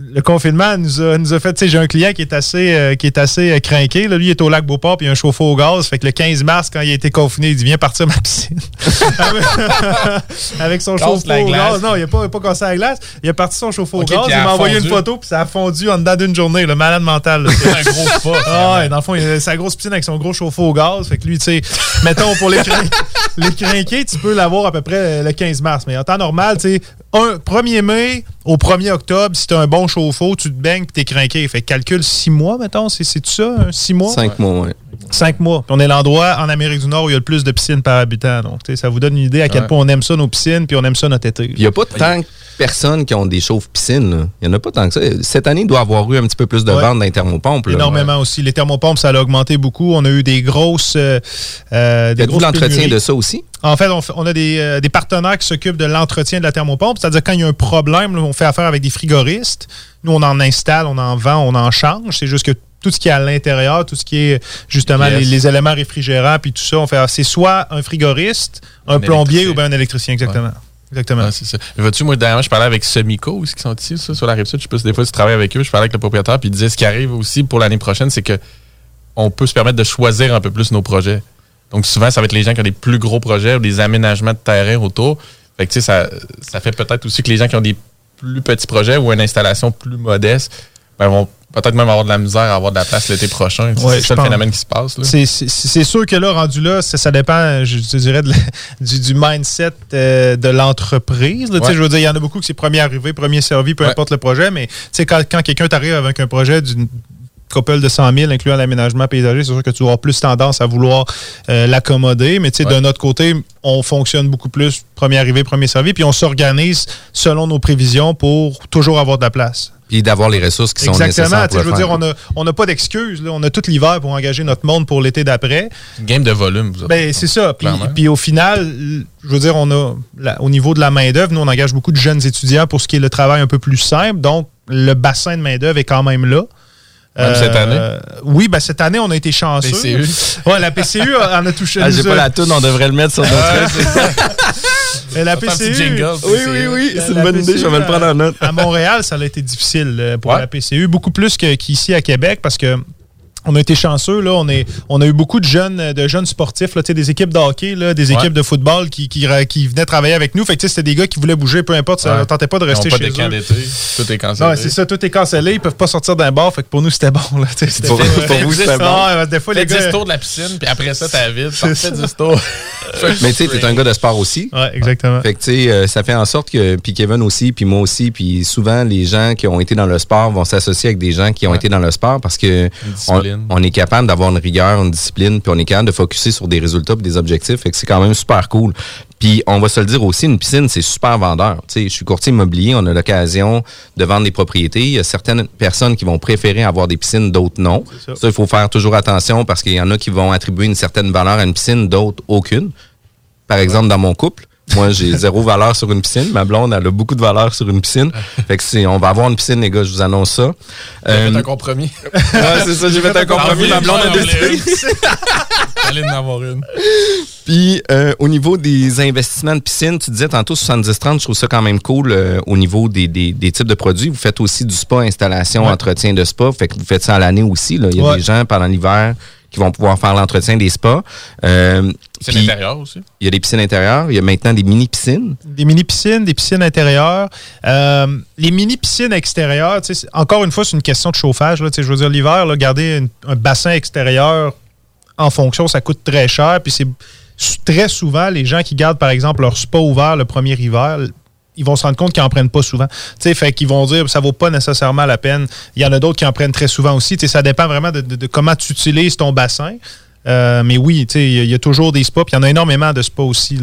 le confinement nous a, nous a fait, tu sais, j'ai un client qui est assez, euh, qui est assez euh, craqué. Là. Lui, il est au lac Beauport, puis il a un chauffe-eau au gaz. Fait que le 15 mars, quand il a été confiné, il dit Viens partir ma piscine. avec son chauffe-eau au gaz. Non, il n'a pas, il a pas cassé la glace. Il a parti son chauffe-eau au gaz. Il m'a envoyé une photo, puis ça a fondu en dedans d'une journée. Le malade mental. C'est un gros spot. Ah ouais, dans le fond, il a sa grosse piscine avec son gros chauffe-eau au gaz. Fait que lui, tu sais, mettons pour les, crin- les crinqués, tu peux l'avoir à peu près euh, le 15 mars. Mais en temps normal, tu sais, un 1er mai au 1er octobre, si tu as un bon chauffe-eau, tu te baignes et t'es crinqué. Fait que calcule 6 mois, mettons. C'est tout ça, 6 mois? Cinq mois, ouais. 5 mois. Puis on est l'endroit en Amérique du Nord où il y a le plus de piscines par habitant. Donc, tu ça vous donne une idée à quel Ouais. point on aime ça, nos piscines, puis on aime ça, notre été. Il n'y a pas de personnes qui ont des chauffe-piscines. là. Il n'y en a pas tant que ça. Cette année, il doit avoir eu un petit peu plus de Ouais. ventes dans les thermopompes. là. Énormément aussi. Les thermopompes, ça a augmenté beaucoup. On a eu des grosses. Euh, euh, des grosses l'entretien de ça aussi? En fait, on, a des, euh, des partenaires qui s'occupent de l'entretien de la thermopompe. C'est-à-dire, quand il y a un problème, là, on fait affaire avec des frigoristes. Nous, on en installe, on en vend, on en change. C'est juste que tout ce qui est à l'intérieur, tout ce qui est justement Yes. les, les éléments réfrigérants, puis tout ça, on fait. C'est soit un frigoriste, un, Un plombier ou bien un électricien, exactement. Exactement. Ouais, c'est ça. Vois-tu, moi, dernièrement, je parlais avec Semico aussi, qui sont ici, ça, sur la rive sud. Je des fois tu travailles avec eux. Je parlais avec le propriétaire, puis il disait ce qui arrive aussi pour l'année prochaine, c'est que on peut se permettre de choisir un peu plus nos projets. Donc, souvent, ça va être les gens qui ont des plus gros projets ou des aménagements de terrain autour. Fait que, tu sais, ça, ça fait peut-être aussi que les gens qui ont des plus petits projets ou une installation plus modeste, ben, vont peut-être même avoir de la misère à avoir de la place l'été prochain. Ouais, c'est je ça le phénomène qui se passe. C'est- sûr que là, rendu là, ça, ça dépend, je te dirais, de la- du, du mindset euh, de l'entreprise. Ouais. Je veux dire, il y en a beaucoup qui c'est premier arrivé, premier servi, peu Ouais. importe le projet, mais quand, quand quelqu'un t'arrive avec un projet d'une couple de 100 000, incluant l'aménagement paysager, c'est sûr que tu avoir plus tendance à vouloir euh, l'accommoder. Mais tu sais, Ouais. d'un autre côté, on fonctionne beaucoup plus premier arrivé, premier servi, puis on s'organise selon nos prévisions pour toujours avoir de la place. Puis d'avoir les ressources qui sont Exactement. nécessaires pour Je veux dire, on n'a on a pas d'excuses. On a tout l'hiver pour engager notre monde pour l'été d'après. Game de volume, vous. Ben, c'est ça. Puis, au final, je veux dire, on a, au niveau de la main-d'œuvre, nous, on engage beaucoup de jeunes étudiants pour ce qui est le travail un peu plus simple. Donc, le bassin de main-d'œuvre est quand même là. Même cette année? Oui, ben cette année, on a été chanceux. PCU. Ouais, la PCU en a touché. Ah, j'ai pas la toune, on devrait le mettre sur notre Mais la PCU. jingle, Oui, PCU. oui, oui, La- c'est une bonne idée, je vais me le prendre en note. À Montréal, ça a été difficile euh, pour Ouais. la PCU, beaucoup plus qu'ici à Québec parce que. On a été chanceux, là. On, est, on a eu beaucoup de jeunes, de jeunes sportifs, là, tu sais, des équipes de hockey, là, des Ouais. équipes de football qui, qui, qui venaient travailler avec nous. Fait que tu sais, c'était des gars qui voulaient bouger, peu importe, ça Ouais. ne tentait pas de rester pas chez eux. d'été. Tout est cancellé. Non, c'est ça, tout est cancellé, ils peuvent pas sortir d'un bar, fait que pour nous c'était bon. Là, c'était- Pour- pour vous, c'était bon. Ah, des fois, les 10 gars. tours de la piscine, puis après ça, t'as ça. 10 tours. Mais tu sais, t'es un gars de sport aussi. Ouais, exactement. Fait que, tu sais, euh, ça fait en sorte que, puis Kevin aussi, puis moi aussi, puis souvent, les gens qui ont été dans le sport vont s'associer avec des gens qui ont Ouais. été dans le sport parce que discipline. on est capable d'avoir une rigueur, une discipline, puis on est capable de focuser sur des résultats puis des objectifs. Fait que c'est quand même super cool. Puis on va se le dire aussi, une piscine, c'est super vendeur. Tu sais, je suis courtier immobilier, on a l'occasion de vendre des propriétés. Il y a certaines personnes qui vont préférer avoir des piscines, d'autres non. ça. Ça, il faut faire toujours attention parce qu'il y en a qui vont attribuer une certaine valeur à une piscine, d'autres aucune. Par exemple, dans mon couple, moi, j'ai zéro valeur sur une piscine. Ma blonde, elle a beaucoup de valeur sur une piscine. Fait que c'est, on va avoir une piscine, les gars, je vous annonce ça. J'ai Euh, fait un compromis. ouais, c'est ça, j'ai fait un compromis. Ma blonde a décidé. Allez en avoir une. Puis euh, au niveau des investissements de piscine, tu disais tantôt 70-30, je trouve ça quand même cool euh, au niveau des, des- des types de produits. Vous faites aussi du spa, installation, Ouais. entretien de spa. Fait que vous faites ça à l'année aussi. Là. Il y a Ouais. des gens pendant l'hiver qui vont pouvoir faire l'entretien des spas. Euh, C'est puis l'intérieur aussi. Il y a des piscines intérieures. Il y a maintenant des mini-piscines. Des mini-piscines, des piscines intérieures. Euh, les mini-piscines extérieures, encore une fois, c'est une question de chauffage. Là, je veux dire, l'hiver, garder une- un bassin extérieur en fonction, ça coûte très cher. Puis c'est très souvent, les gens qui gardent, par exemple, leur spa ouvert le premier hiver, ils vont se rendre compte qu'ils n'en prennent pas souvent. Tu sais, fait qu'ils vont dire ça vaut pas nécessairement la peine. Il y en a d'autres qui en prennent très souvent aussi. Ça dépend vraiment de, comment tu utilises ton bassin. Euh, mais oui, il y a- toujours des spas. Puis il y en a énormément de spas aussi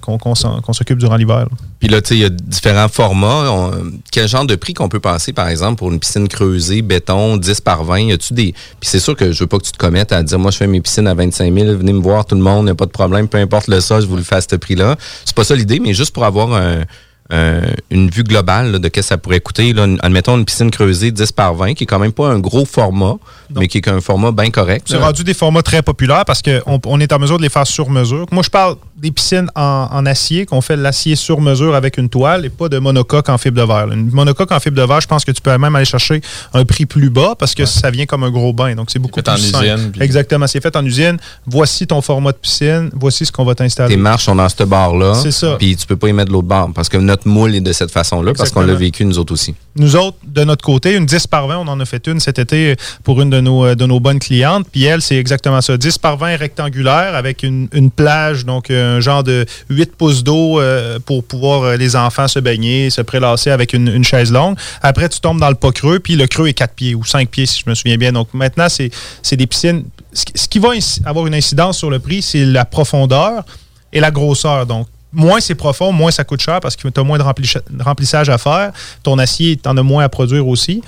qu'on s'occupe durant l'hiver. Puis là, il y a différents formats. Quel genre de prix qu'on peut passer, par exemple, pour une piscine creusée, béton, 10 par 20? Y a-tu des. Puis c'est sûr que je veux pas que tu te commettes à dire, moi, je fais mes piscines à 25 000, venez me voir, tout le monde, il n'y a pas de problème, peu importe le ça, je vous le fais à ce prix-là. C'est pas ça l'idée, mais juste pour avoir un- un- une vue globale là, de ce que ça pourrait coûter. Là, une- admettons une piscine creusée 10 par 20, qui est quand même pas un gros format, mais qui est un format bien correct. C'est rendu des formats très populaires parce qu'on on est en mesure de les faire sur mesure. Moi, je parle des piscines en, en acier, qu'on fait l'acier sur mesure avec une toile et pas de monocoque en fibre de verre. Une monocoque en fibre de verre, je pense que tu peux même aller chercher un prix plus bas parce que ça vient comme un gros bain. Donc, c'est beaucoup fait plus en simple. usine, puis- Exactement. C'est fait en usine. Voici ton format de piscine. Voici ce qu'on va t'installer. Tes marches sont dans ce bar-là. C'est ça. Puis tu peux pas y mettre de l'autre barre parce que notre moule est de cette façon-là, parce qu'on l'a vécu nous autres aussi. Nous autres, de notre côté, une 10 par 20, on en a fait une cet été pour une de nos, euh, de nos bonnes clientes. Puis elle, c'est exactement ça. 10 par 20 rectangulaire avec une, une plage, donc euh, un genre de 8 pouces d'eau euh, pour pouvoir les enfants se baigner, se prélasser avec une, une chaise longue. Après, tu tombes dans le pas creux, puis le creux est 4 pieds ou 5 pieds, si je me souviens bien. Donc maintenant, c'est des piscines. Ce qui- va avoir une incidence sur le prix, c'est la profondeur et la grosseur. Donc, moins c'est profond, moins ça coûte cher parce que tu as moins de rempli- remplissage à faire. Ton acier, tu en as moins à produire aussi.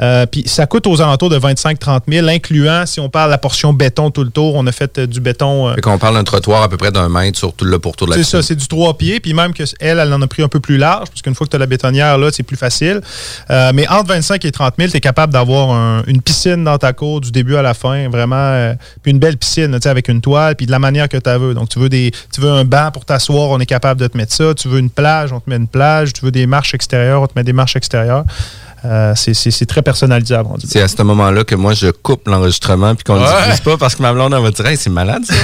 Euh, Puis ça coûte aux alentours de 25-30 000, incluant, si on parle de la portion béton tout le tour, on a fait euh, du béton. euh, Fait qu'on parle d'un trottoir à peu près d'un mètre sur tout le pourtour de la c'est ça, c'est du 3 pieds. Puis même que elle, elle en a pris un peu plus large, parce qu'une fois que tu as la bétonnière, là, c'est plus facile. Euh, mais entre 25 et 30 000, tu es capable d'avoir un- une piscine dans ta cour du début à la fin, vraiment. puis une belle piscine, tu sais, avec une toile, puis de la manière que tu veux. Donc, tu veux, des, tu veux un banc pour t'asseoir, on est capable de te mettre ça. Tu veux une plage, on te met une plage. Tu veux des marches extérieures, on te met des marches extérieures. Euh, c'est- c'est c'est très personnalisable. C'est à ce moment-là que moi, je coupe l'enregistrement puis qu'on ne Ouais. l'utilise pas parce que ma blonde, elle va dire Hey, c'est malade, ça.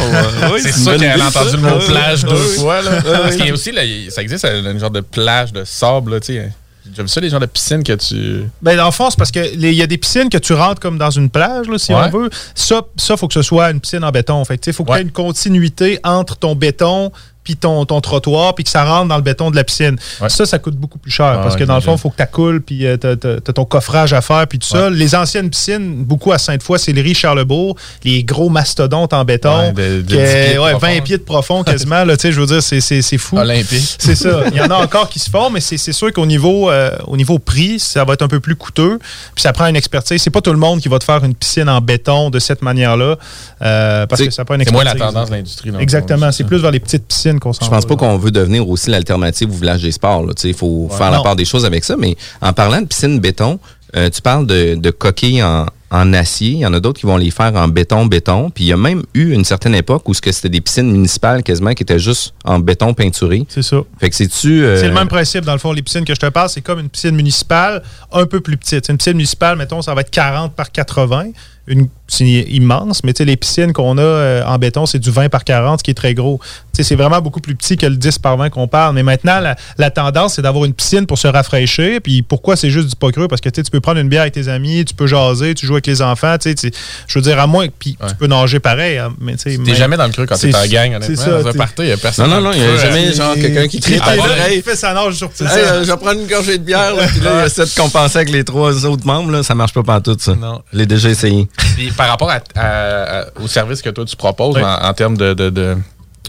Oui, c'est une sûr qu'elle a entendu ça. le mot Ouais, plage ouais, deux ouais. fois. Là. Ouais, Parce ouais. qu'il y a aussi, là, il- ça existe, un genre de plage de sable. Tu sais. J'ai déjà vu ça, les genres de piscines que tu. Ben, dans le fond, c'est parce qu'il y a des piscines que tu rentres comme dans une plage, là, si Ouais. on veut. Ça, il faut que ce soit une piscine en béton. Fait il faut qu'il y ait une continuité entre ton béton puis ton, ton trottoir, puis que ça rentre dans le béton de la piscine. Ça, ça coûte beaucoup plus cher, Ah, parce que dans le fond, il faut que tu coules, puis tu as, ton coffrage à faire, puis tout ça. Les anciennes piscines, beaucoup à Sainte-Foy, c'est les Charlebourg, les gros mastodontes en béton, Ouais, de- de qui 10 est- pieds de ouais, profond. 20 pieds de profond quasiment. là, tu sais, je veux dire, c'est- c'est c'est fou. Olympique. C'est ça. Il y en a encore qui se font, mais c'est c'est sûr qu'au niveau, euh, au niveau prix, ça va être un peu plus coûteux. Puis ça prend une expertise. C'est pas tout le monde qui va te faire une piscine en béton de cette manière-là. euh, parce C'est- que ça prend une C'est expertise. moins la tendance de l'industrie. Exactement. C'est plus vers les petites piscines qu'on s'en Je pense va, pas qu'on veut devenir aussi l'alternative au village des sports. Il faut Ouais. faire la part des choses avec ça. Mais en parlant de piscine béton, euh, tu parles de, de coquilles en, en acier. Il y en a d'autres qui vont les faire en béton-béton. Puis il y a même eu une certaine époque où ce que c'était des piscines municipales quasiment qui étaient juste en béton peinturé. C'est ça. Fait que c'est-tu... euh, C'est le même principe, dans le fond, les piscines que je te parle, c'est comme une piscine municipale, un peu plus petite. Une piscine municipale, mettons, ça va être 40 par 80. Une, c'est immense, mais tu sais, les piscines qu'on a euh, en béton, c'est du 20 par 40, ce qui est très gros. Tu sais, c'est vraiment beaucoup plus petit que le 10 par 20 qu'on parle. Mais maintenant, la, la tendance, c'est d'avoir une piscine pour se rafraîchir. Puis pourquoi c'est juste du pas creux? Parce que tu sais, tu peux prendre une bière avec tes amis, tu peux jaser, tu joues avec les enfants. Tu sais, tu- je veux dire, à moins. Puis tu peux nager pareil. hein, Mais tu mais- jamais dans le creux quand t'es c'est- en gang, c'est honnêtement. ça, Dans un party, il y a personne. Non, non, non, il y a creux, jamais genre quelqu'un qui crie Ah, à ouais, l'oreille. il fait sa nage sur Hey, ça. euh, je vais prendre une gorgée de bière, là, puis là, il essaie de compenser avec les trois autres membres, là, ça marche pas pantoute, ça. Non. Je l'ai déjà essayé. Puis par rapport à- à- à- au service que toi tu proposes en, en termes de, de, de-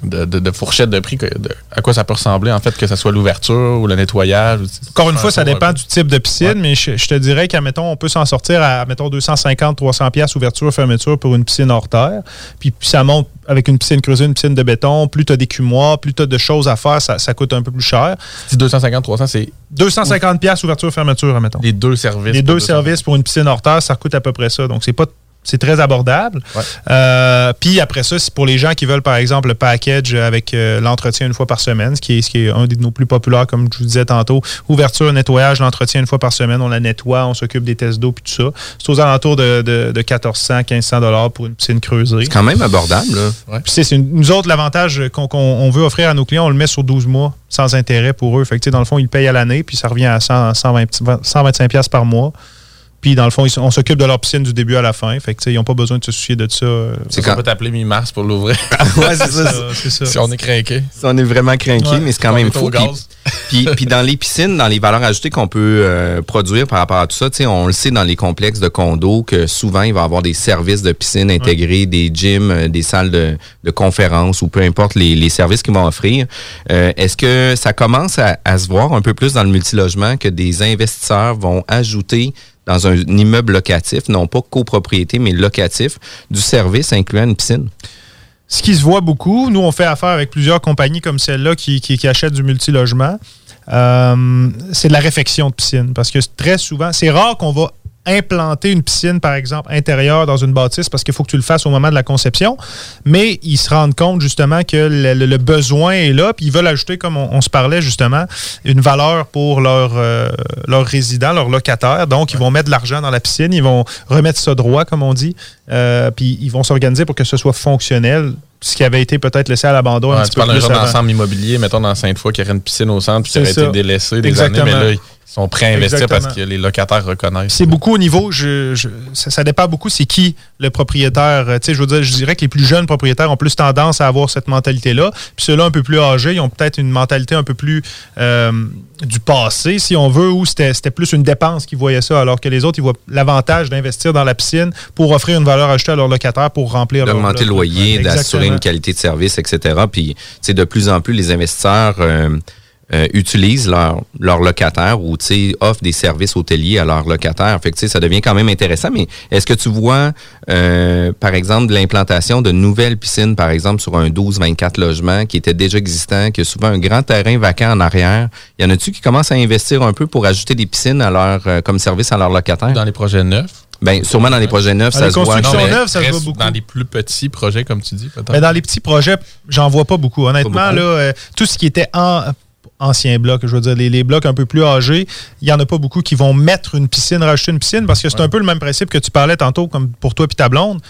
de, de- de fourchette de prix, que- de- à quoi ça peut ressembler, en fait, que ce soit l'ouverture ou le nettoyage. Encore une fois, ça dépend du type de piscine, mais je, je te dirais qu'à mettons, on peut s'en sortir à mettons 250, 300 pièces ouverture, fermeture pour une piscine hors terre. Puis, puis ça monte avec une piscine creusée, une piscine de béton. Plus tu as d'écumoires, plus tu as de choses à faire, ça, ça coûte un peu plus cher. Si 250, 300, c'est 250 pièces ouverture, fermeture, mettons. les deux services. Les pour deux 200. services pour une piscine hors terre, ça coûte à peu près ça. Donc, c'est pas c'est très abordable. Ouais. Euh, puis après ça, c'est pour les gens qui veulent, par exemple, le package avec euh, l'entretien une fois par semaine, ce qui est, ce qui est un de nos plus populaires, comme je vous disais tantôt. Ouverture, nettoyage, l'entretien une fois par semaine. On la nettoie, on s'occupe des tests d'eau, puis tout ça. C'est aux alentours de, de, de 1400, 1500 dollars pour une piscine creusée. C'est quand même abordable, là. C'est- nous autres, l'avantage qu'on qu'on- on veut offrir à nos clients, on le met sur 12 mois sans intérêt pour eux. Fait que, dans le fond, ils payent à l'année, puis ça revient à 100, 120 125 pièces par mois. Puis dans le fond, ils on s'occupe de leur piscine du début à la fin. Fait que, tu sais, ils n'ont pas besoin de se soucier de ça. euh, C'est On peut t'appeler mi-mars pour l'ouvrir. ouais, c'est ça. c'est ça. Si on est craqué. Si on est vraiment craqué, Ouais, mais c'est quand même fou. Puis, puis, puis dans les piscines, dans les valeurs ajoutées qu'on peut euh, produire par rapport à tout ça, tu sais, on le sait dans les complexes de condos que souvent il va y avoir des services de piscine intégrés, des gyms, euh, des salles de, de conférences ou peu importe les, les services qu'ils vont offrir. Euh, Est-ce que ça commence à, à se voir un peu plus dans le multilogement que des investisseurs vont ajouter dans un immeuble locatif, non pas copropriété, mais locatif, du service incluant une piscine? Ce qui se voit beaucoup, nous, on fait affaire avec plusieurs compagnies comme celle-là qui, achètent du multilogement. Euh, c'est de la réfection de piscine. Parce que très souvent, c'est rare qu'on va implanter une piscine, par exemple, intérieure dans une bâtisse parce qu'il faut que tu le fasses au moment de la conception. Mais ils se rendent compte justement que le, le- le besoin est là, puis ils veulent ajouter, comme on, on se parlait justement, une valeur pour leurs euh, résidents, leurs locataires. Donc, ils vont mettre de l'argent dans la piscine, ils vont remettre ça droit, comme on dit, euh, puis ils vont s'organiser pour que ce soit fonctionnel, ce qui avait été peut-être laissé à l'abandon un petit tu peu parles d'un genre d'ensemble immobilier, mettons dans Sainte-Foy, qui aurait une piscine au centre, puis ça C'est aurait ça. été délaissé des Exactement. années, mais là, ils sont prêts à investir Exactement. parce que les locataires reconnaissent. C'est beaucoup au niveau, je, je- ça, ça dépend beaucoup, c'est qui le propriétaire. Tu sais, je veux dire, je dirais que les plus jeunes propriétaires ont plus tendance à avoir cette mentalité-là. Puis ceux-là un peu plus âgés, ils ont peut-être une mentalité un peu plus euh, du passé, si on veut, où c'était plus une dépense qu'ils voyaient ça, alors que les autres, ils voient l'avantage d'investir dans la piscine pour offrir une valeur ajoutée à leurs locataires pour remplir leur d'augmenter le loyer, d'assurer une qualité de service, etc. Puis, tu sais, de plus en plus, les investisseurs euh, euh, utilisent leurs leurs locataires ou, offrent des services hôteliers à leurs locataires. Fait que, tu sais, ça devient quand même intéressant. Mais est-ce que tu vois, euh, par exemple, de l'implantation de nouvelles piscines, par exemple, sur un 12-24 logements qui étaient déjà existants, qui a souvent un grand terrain vacant en arrière? Y en a-tu qui commencent à investir un peu pour ajouter des piscines à leur, euh, comme service à leurs locataires? Dans les projets neufs? Ben, sûrement dans les projets neufs, Dans ça les se voit. constructions Non, mais- neuves, ça se Reste voit beaucoup. Dans les plus petits projets, comme tu dis, peut-être. Mais dans les petits projets, j'en vois pas beaucoup. Honnêtement, Pas beaucoup. là, euh, tout ce qui était en anciens blocs, je veux dire, les, les blocs un peu plus âgés, il y en a pas beaucoup qui vont mettre une piscine, rajouter une piscine, parce que c'est un peu le même principe que tu parlais tantôt, comme pour toi et ta blonde.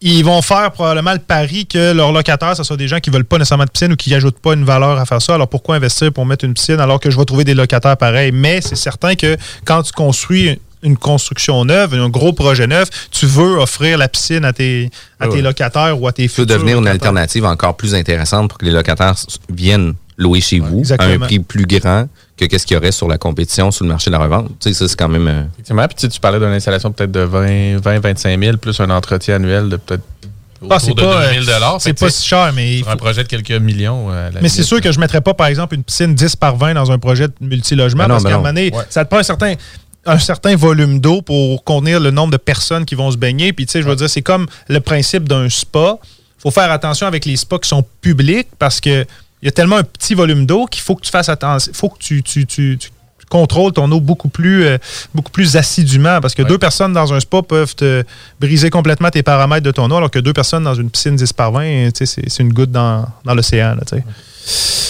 Ils vont faire probablement le pari que leurs locataires, ce soit des gens qui veulent pas nécessairement de piscine ou qui n'ajoutent pas une valeur à faire ça. Alors pourquoi investir pour mettre une piscine alors que je vais trouver des locataires pareils? Mais c'est certain que quand tu construis une construction neuve, un gros projet neuf, tu veux offrir la piscine à tes, à tes Ouais. locataires ou à tes peut futurs devenir une alternative encore plus intéressante pour que les locataires viennent louer chez vous à un prix plus grand que qu'est-ce qu'il y aurait sur la compétition sur le marché de la revente. Tu sais, ça, c'est quand même... euh, Effectivement. Puis tu sais, tu parlais d'une installation peut-être de 20, 20, 25 000 plus un entretien annuel de peut-être Ah, c'est pas, 2 000 euh, c'est pas si cher, mais Sur un projet de quelques millions. euh, à la Mais c'est sûr que je ne mettrais pas, par exemple, une piscine 10 par 20 dans un projet de multilogement Ben parce ben qu'à un moment donné, Ouais. ça te prend un certain, un certain volume d'eau pour contenir le nombre de personnes qui vont se baigner. Puis, tu sais, je veux dire, c'est comme le principe d'un spa. Il faut faire attention avec les spas qui sont publics parce que il y a tellement un petit volume d'eau qu'il faut que tu fasses attention. Il faut que tu, tu, tu- tu contrôles ton eau beaucoup plus, euh, beaucoup plus assidûment parce que deux personnes dans un spa peuvent te briser complètement tes paramètres de ton eau alors que deux personnes dans une piscine 10 par 20, tu sais, c'est une goutte dans, dans l'océan.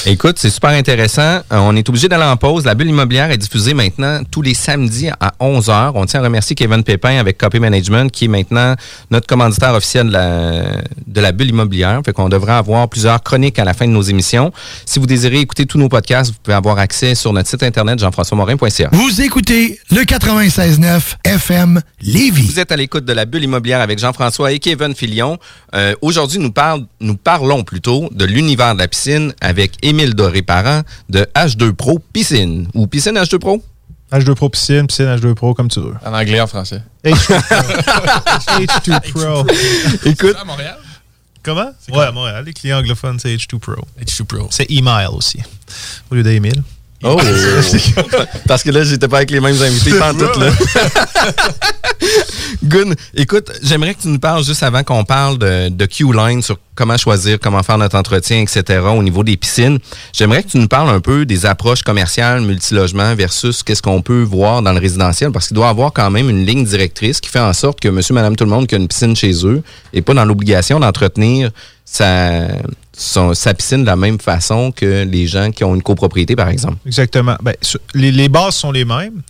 Écoute, c'est super intéressant. Euh, on est obligé d'aller en pause. La bulle immobilière est diffusée maintenant tous les samedis à 11h. On tient à remercier Kevin Pépin avec Copy Management, qui est maintenant notre commanditaire officiel de la, de la bulle immobilière. Fait qu'on devrait avoir plusieurs chroniques à la fin de nos émissions. Si vous désirez écouter tous nos podcasts, vous pouvez avoir accès sur notre site internet jean-françois-morin.ca. Vous écoutez le 96.9 FM Lévis. Vous êtes à l'écoute de la bulle immobilière avec Jean-François et Kevin Filion. Euh, Aujourd'hui, nous, parle- nous parlons plutôt de l'univers de la piscine avec Émile Doré-Parent de H2 Pro Piscine. Ou Piscine H2 Pro? H2 Pro piscine, piscine H2 Pro, comme tu veux. En anglais, en français. H2 Pro. H2 Pro. Écoute, à Montréal? Comment? Ouais, à Montréal, les clients anglophones, c'est H2 Pro. H2 Pro. C'est email aussi, au lieu d'email. Oh! Parce que là, j'étais pas avec les mêmes invités tout là. Gun, écoute, j'aimerais que tu nous parles juste avant qu'on parle de, de Q-Line sur comment choisir, comment faire notre entretien, etc. au niveau des piscines. J'aimerais que tu nous parles un peu des approches commerciales, multilogement versus qu'est-ce qu'on peut voir dans le résidentiel parce qu'il doit y avoir quand même une ligne directrice qui fait en sorte que monsieur, madame, tout le monde qui a une piscine chez eux n'est pas dans l'obligation d'entretenir sa, son- sa piscine de la même façon que les gens qui ont une copropriété, par exemple. Exactement. Ben, les, bases sont les mêmes.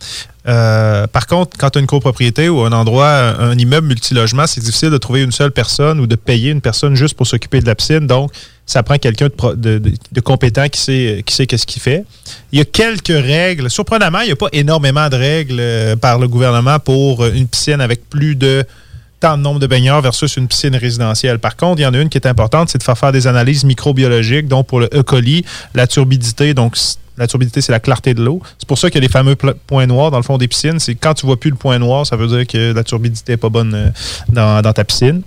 Euh, par contre, quand tu as une copropriété ou un endroit, un, immeuble multilogement, c'est difficile de trouver une seule personne ou de payer une personne juste pour s'occuper de la piscine. Donc, ça prend quelqu'un de compétent qui sait, qui sait qu'est-ce qu'il fait. Il y a quelques règles. Surprenamment, il n'y a pas énormément de règles euh, par le gouvernement pour euh, une piscine avec plus de tant nombre de baigneurs versus une piscine résidentielle. Par contre, il y en a une qui est importante, c'est de faire faire des analyses microbiologiques, donc pour le E. coli, la turbidité, donc la turbidité, c'est la clarté de l'eau. C'est pour ça a les fameux points noirs dans le fond des piscines. C'est quand tu vois plus le point noir, ça veut dire que la turbidité n'est pas bonne euh, dans, ta piscine.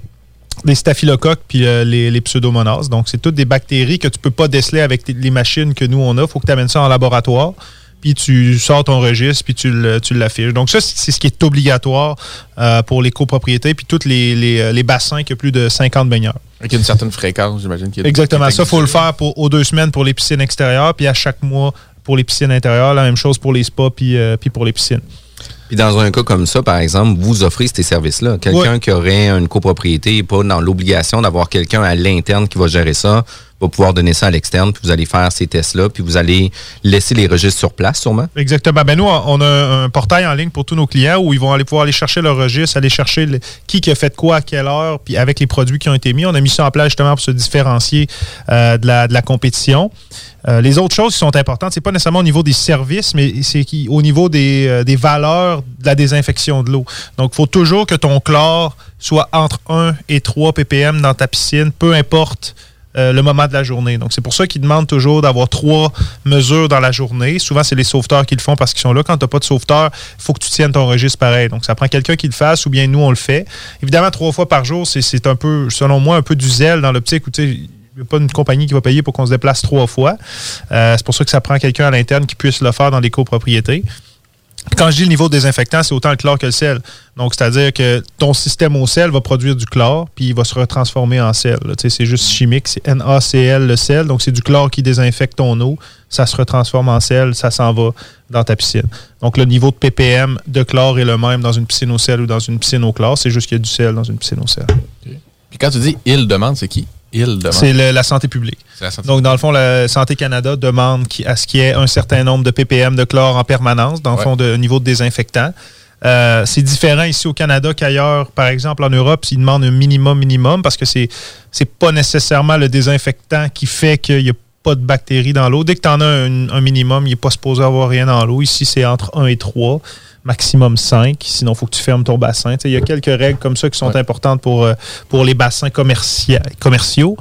Les staphylocoques puis euh, les, les pseudomonas. Donc, c'est toutes des bactéries que tu peux pas déceler avec les machines que nous, on a. Il faut que tu amènes ça en laboratoire puis tu sors ton registre, puis tu l'affiches. Donc ça, c'est ce qui est obligatoire euh, pour les copropriétés, puis tous les, les, euh, les bassins qui ont plus de 50 baigneurs. Avec une certaine fréquence, j'imagine. qu'il y a- Exactement. Ça, il faut le faire pour, aux deux semaines pour les piscines extérieures, puis à chaque mois pour les piscines intérieures. La même chose pour les spas, puis, euh, puis pour les piscines. Puis dans un cas comme ça, par exemple, vous offrez ces services-là. Quelqu'un qui aurait une copropriété et pas dans l'obligation d'avoir quelqu'un à l'interne qui va gérer ça, va pouvoir donner ça à l'externe, puis vous allez faire ces tests-là, puis vous allez laisser les registres sur place, sûrement. Exactement. Ben nous, on a un portail en ligne pour tous nos clients où ils vont aller pouvoir aller chercher leur registre, aller chercher qui a fait quoi à quelle heure, puis avec les produits qui ont été mis. On a mis ça en place justement pour se différencier euh, de, la, compétition. Euh, les autres choses qui sont importantes, c'est pas nécessairement au niveau des services, mais c'est au niveau des, euh, des valeurs de la désinfection de l'eau. Donc, il faut toujours que ton chlore soit entre 1 et 3 ppm dans ta piscine, peu importe euh, le moment de la journée. Donc, c'est pour ça qu'ils demandent toujours d'avoir trois mesures dans la journée. Souvent, c'est les sauveteurs qui le font parce qu'ils sont là. Quand tu n'as pas de sauveteur, il faut que tu tiennes ton registre pareil. Donc, ça prend quelqu'un qui le fasse ou bien nous, on le fait. Évidemment, trois fois par jour, c'est- un peu, selon moi, un peu du zèle dans l'optique où tu sais, il n'y a pas une compagnie qui va payer pour qu'on se déplace trois fois. Euh, c'est pour ça que ça prend quelqu'un à l'interne qui puisse le faire dans les copropriétés. Quand je dis le niveau désinfectant, c'est autant le chlore que le sel. Donc, c'est-à-dire que ton système au sel va produire du chlore, puis il va se retransformer en sel. C'est juste chimique, c'est NaCl le sel. Donc, c'est du chlore qui désinfecte ton eau. Ça se retransforme en sel, ça s'en va dans ta piscine. Donc, le niveau de ppm de chlore est le même dans une piscine au sel ou dans une piscine au chlore. C'est juste qu'il y a du sel dans une piscine au sel. Puis quand tu dis il demande, c'est qui? Il demande. C'est la santé publique. C'est la santé Donc, dans le fond, la Santé Canada demande à ce qu'il y ait un certain nombre de ppm de chlore en permanence, dans le Ouais. fond, de niveau de désinfectant. Euh, c'est différent ici au Canada qu'ailleurs. Par exemple, en Europe, ils demandent un minimum, minimum, parce que c'est c'est pas nécessairement le désinfectant qui fait qu'il n'y a pas de bactéries dans l'eau. Dès que tu en as un, un minimum, il n'est pas supposé avoir rien dans l'eau. Ici, c'est entre 1 et 3, maximum 5. Sinon, il faut que tu fermes ton bassin. Il y a quelques règles comme ça qui sont importantes pour, euh, pour les bassins commercia- commerciaux.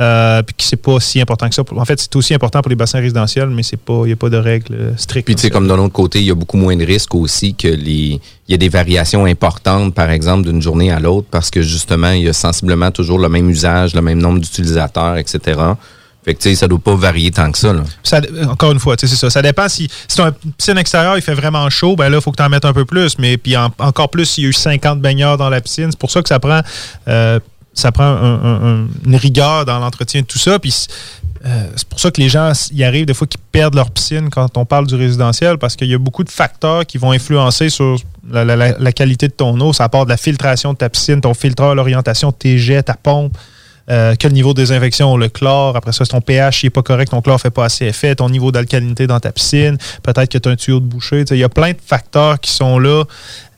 Euh, puis qui c'est pas si important que ça. En fait, c'est aussi important pour les bassins résidentiels, mais c'est pas, il n'y a pas de règles euh, strictes. Puis tu sais, comme de l'autre côté, il y a beaucoup moins de risques aussi que les. Il y a des variations importantes, par exemple, d'une journée à l'autre, parce que justement, il y a sensiblement toujours le même usage, le même nombre d'utilisateurs, etc. Fait que tu sais, ça doit pas varier tant que ça. Ça- encore une fois, c'est ça. Ça dépend si, si tu as une piscine extérieure, il fait vraiment chaud, ben là, il faut que tu en mettes un peu plus. Mais puis en- encore plus s'il y a eu 50 baigneurs dans la piscine. C'est pour ça que ça prend, euh, ça prend un- un- un- une rigueur dans l'entretien de tout ça. Puis euh, c'est pour ça que les gens, il arrive des fois qu'ils perdent leur piscine quand on parle du résidentiel parce qu'il y a beaucoup de facteurs qui vont influencer sur la- la qualité de ton eau. Ça part de la filtration de ta piscine, ton filtreur, l'orientation de tes jets, ta pompe. Euh, quel niveau de désinfection, le chlore, après ça, si ton pH n'est pas correct, ton chlore fait pas assez effet, ton niveau d'alcalinité dans ta piscine, peut-être que tu as un tuyau de sais, Il y a plein de facteurs qui sont là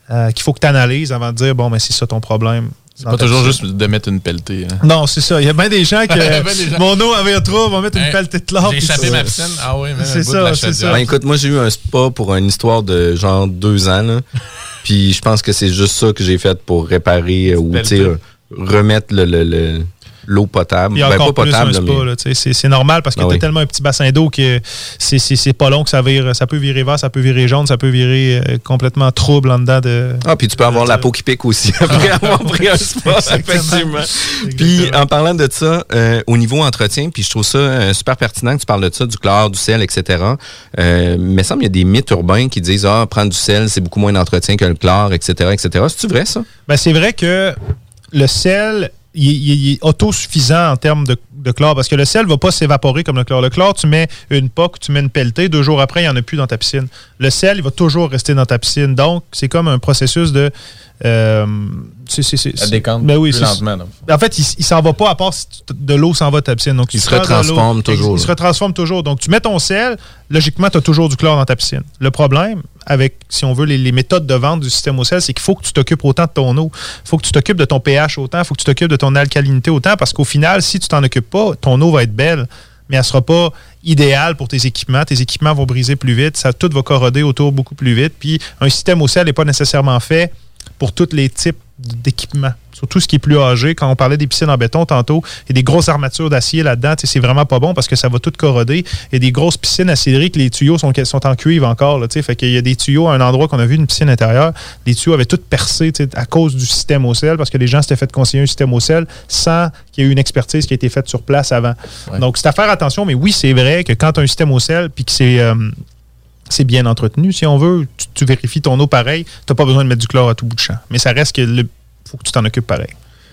euh, qu'il faut que tu analyses avant de dire, bon, mais c'est ça ton problème. C'est pas toujours juste de mettre une pelletée. hein. Non, c'est ça. Il y a bien des gens que des gens- mon eau avait trop, on va mettre une Hey, pelletée de chlore. J'ai échappé ma piscine. Ah oui, mais C'est ça, c'est ça. Ben, écoute, moi, j'ai eu un spa pour une histoire de genre deux ans. là. Puis je pense que c'est juste ça que j'ai fait pour réparer euh, ou remettre le, le- le- l'eau potable. Ben, pas potable, mais- c'est normal parce que Ah tu oui. tellement un petit bassin d'eau que c'est- pas long que ça vire. Ça peut virer vert, ça peut virer jaune, ça peut virer euh, complètement trouble en dedans de. Ah, puis tu peux avoir la peau qui pique aussi après avoir pris un spa, effectivement. Puis en parlant de ça, euh, au niveau entretien, puis je trouve ça euh, super pertinent que tu parles de ça, du chlore, du sel, etc. Mais il me semble qu'il y a des mythes urbains qui disent Ah, prendre du sel, c'est beaucoup moins d'entretien que le chlore, etc. etc. C'est-tu vrai, ça? Ben, c'est vrai que le sel, il, il- il est autosuffisant en termes de, de chlore parce que le sel ne va pas s'évaporer comme le chlore. Le chlore, tu mets une poque, tu mets une pelletée, deux jours après, il n'y en a plus dans ta piscine. Le sel, il va toujours rester dans ta piscine. Donc, c'est comme un processus de. euh, c'est- c'est- c'est- Ça décante Ben oui, plus lentement. donc. En fait, il, il s'en va pas à part si de l'eau s'en va de ta piscine. Donc, Il se retransforme toujours, Il, là. se retransforme toujours. Donc, tu mets ton sel, logiquement, tu as toujours du chlore dans ta piscine. Le problème, avec, si on veut, les, méthodes de vente du système au sel, c'est qu'il faut que tu t'occupes autant de ton eau. Il faut que tu t'occupes de ton pH autant. Il faut que tu t'occupes de ton alcalinité autant. Parce qu'au final, si tu t'en occupes pas, ton eau va être belle, mais elle sera pas idéale pour tes équipements. Tes équipements vont briser plus vite. Ça, tout va corroder autour beaucoup plus vite. Puis, un système au sel n'est pas nécessairement fait pour tous les types d'équipements. Surtout ce qui est plus âgé. Quand on parlait des piscines en béton tantôt, il y a des grosses armatures d'acier là-dedans. C'est vraiment pas bon parce que ça va tout corroder. Il y a des grosses piscines acidriques, les tuyaux sont, sont en cuivre encore. Là, fait qu'il y a des tuyaux à un endroit qu'on a vu une piscine intérieure. Les tuyaux avaient tout percé à cause du système au sel parce que les gens s'étaient fait conseiller un système au sel sans qu'il y ait eu une expertise qui a été faite sur place avant. Donc, c'est à faire attention, mais oui, c'est vrai que quand tu as un système au sel puis que c'est. euh, c'est bien entretenu, si on veut. Tu, vérifies ton eau pareil. Tu n'as pas besoin de mettre du chlore à tout bout de champ. Mais ça reste que le faut que tu t'en occupes pareil.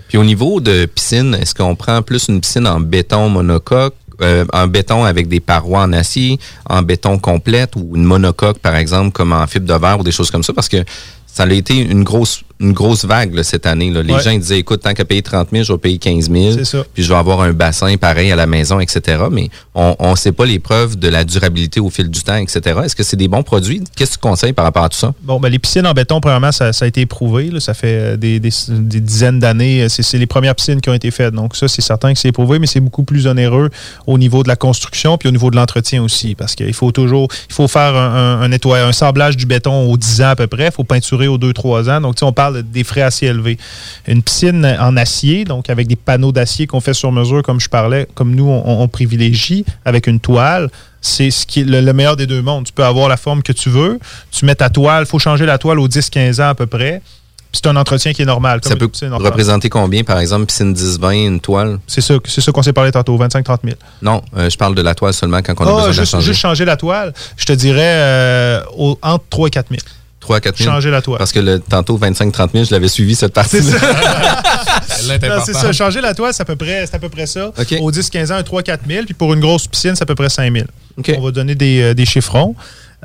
Puis au niveau de piscine, est-ce qu'on prend plus une piscine en béton monocoque, euh, en béton avec des parois en acier, en béton complète ou une monocoque, par exemple, comme en fibre de verre ou des choses comme ça? Parce que ça a été une grosse, une grosse vague là, cette année. là. Les Ouais. gens ils disaient, écoute, tant qu'à payer 30 000, je vais payer 15 000. C'est ça. Puis je vais avoir un bassin pareil à la maison, etc. Mais on ne sait pas les preuves de la durabilité au fil du temps, etc. Est-ce que c'est des bons produits? Qu'est-ce que tu conseilles par rapport à tout ça? Bon, ben, les piscines en béton, premièrement, ça, ça a été éprouvé. là. Ça fait euh, des, des- des dizaines d'années. C'est c'est les premières piscines qui ont été faites. Donc, ça, c'est certain que c'est éprouvé, mais c'est beaucoup plus onéreux au niveau de la construction puis au niveau de l'entretien aussi. Parce qu'il faut toujours il faut faire un, un, un nettoyage, un sablage du béton aux 10 ans à peu près. Il faut peinturer aux 2-3 ans. Donc, on parle des frais assez élevés. Une piscine en acier, donc avec des panneaux d'acier qu'on fait sur mesure, comme je parlais, comme nous, on, on privilégie, avec une toile, c'est ce qui est le, le meilleur des deux mondes. Tu peux avoir la forme que tu veux, tu mets ta toile, il faut changer la toile aux 10-15 ans à peu près. Puis c'est un entretien qui est normal. comme Ça peut représenter combien, par exemple, piscine 10-20, une toile? C'est ça, c'est ça qu'on s'est parlé tantôt, 25-30 000. Non, euh, je parle de la toile seulement quand on a Ah, besoin de la juste, changer. juste changer la toile, je te dirais euh, au- entre 3 et 4 000. 3 à 4 000. Changer la toile. Parce que le, tantôt, 25-30 000, je l'avais suivi cette partie C'est c'est ça, changer la toile, c'est à peu près, c'est à peu près ça. OK. Au 10-15 ans, 3-4 000. Puis pour une grosse piscine, c'est à peu près 5 000. OK. On va donner des, euh, des chiffrons.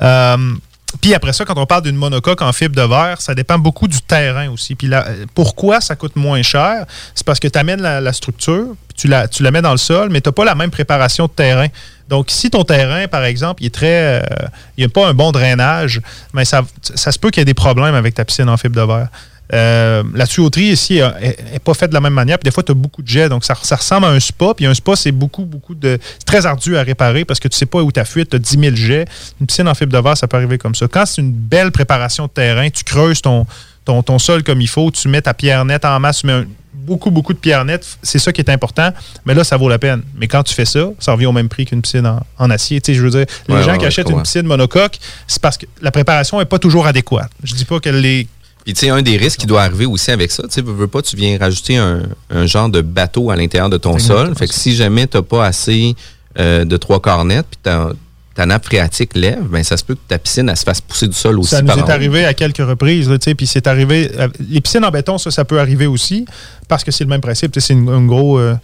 Euh, puis après ça, quand on parle d'une monocoque en fibre de verre, ça dépend beaucoup du terrain aussi. Puis là, euh, pourquoi ça coûte moins cher? C'est parce que tu amènes la, structure, puis tu la, tu la mets dans le sol, mais tu n'as pas la même préparation de terrain. Donc, si ton terrain, par exemple, il est très. euh, il n'y a pas un bon drainage, mais ça, ça se peut qu'il y ait des problèmes avec ta piscine en fibre de verre. Euh, la tuyauterie ici n'est pas faite de la même manière. Puis des fois, tu as beaucoup de jets. Donc, ça, ça ressemble à un spa. Puis un spa, c'est beaucoup, beaucoup de. C'est très ardu à réparer parce que tu sais pas où tu as fuite. Tu as 10 000 jets. Une piscine en fibre de verre, ça peut arriver comme ça. Quand c'est une belle préparation de terrain, tu creuses ton, ton, ton sol comme il faut. Tu mets ta pierre nette en masse. Tu mets un- beaucoup, beaucoup de pierres nettes. C'est ça qui est important. Mais là, ça vaut la peine. Mais quand tu fais ça, ça revient au même prix qu'une piscine en, en acier. Tu sais, je veux dire, les Ouais, gens ouais, qui achètent une piscine monocoque, c'est parce que la préparation n'est pas toujours adéquate. Je dis pas qu'elle est Puis, tu sais, un des risques qui doit arriver aussi avec ça, tu sais, veux, pas, tu viens rajouter un, un genre de bateau à l'intérieur de ton sol. Fait que si jamais tu pas assez euh, de trois cornettes, puis ta, ta nappe phréatique lève, ben ça se peut que ta piscine, elle se fasse pousser du sol aussi Ça nous par est arrivé à quelques reprises, là, tu sais, puis c'est arrivé. euh, les piscines en béton, ça, ça peut arriver aussi, parce que c'est le même principe. C'est un gros, euh,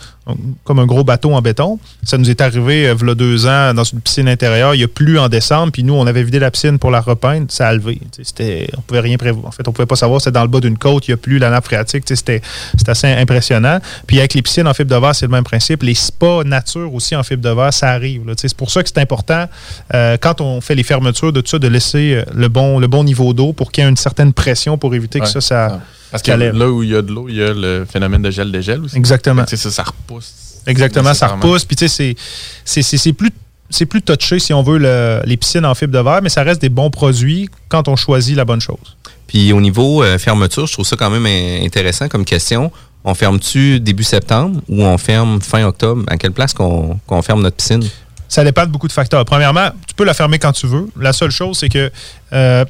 comme un gros bateau en béton. Ça nous est arrivé, euh, deux ans, dans une piscine intérieure. Il y a plu en décembre, puis nous, on avait vidé la piscine pour la repeindre. Ça a levé. C'était, on pouvait rien prévoir. En fait, on pouvait pas savoir. C'était dans le bas d'une côte. Il y a plu la nappe phréatique. C'était, assez impressionnant. Puis avec les piscines en fibre de verre, c'est le même principe. Les spas nature aussi en fibre de verre, ça arrive. C'est pour ça que c'est important, euh, quand on fait les fermetures de tout ça, de laisser euh, le bon, le bon niveau d'eau pour qu'il y ait une certaine pression pour éviter que ça, ça. Parce que là où il y a de l'eau, il y a le phénomène de gel-dégel aussi. Exactement. Ça, ça repousse. Exactement, ça repousse. Puis tu sais, c'est- c'est- c'est c'est plus c'est plus touché, si on veut, le- les piscines en fibre de verre, mais ça reste des bons produits quand on choisit la bonne chose. Puis au niveau euh, fermeture, je trouve ça quand même intéressant comme question. on ferme-tu début septembre ou on ferme fin octobre? À quelle place qu'on qu'on ferme notre piscine? Ça dépend de beaucoup de facteurs. Premièrement, tu peux la fermer quand tu veux. La seule chose, c'est que euh,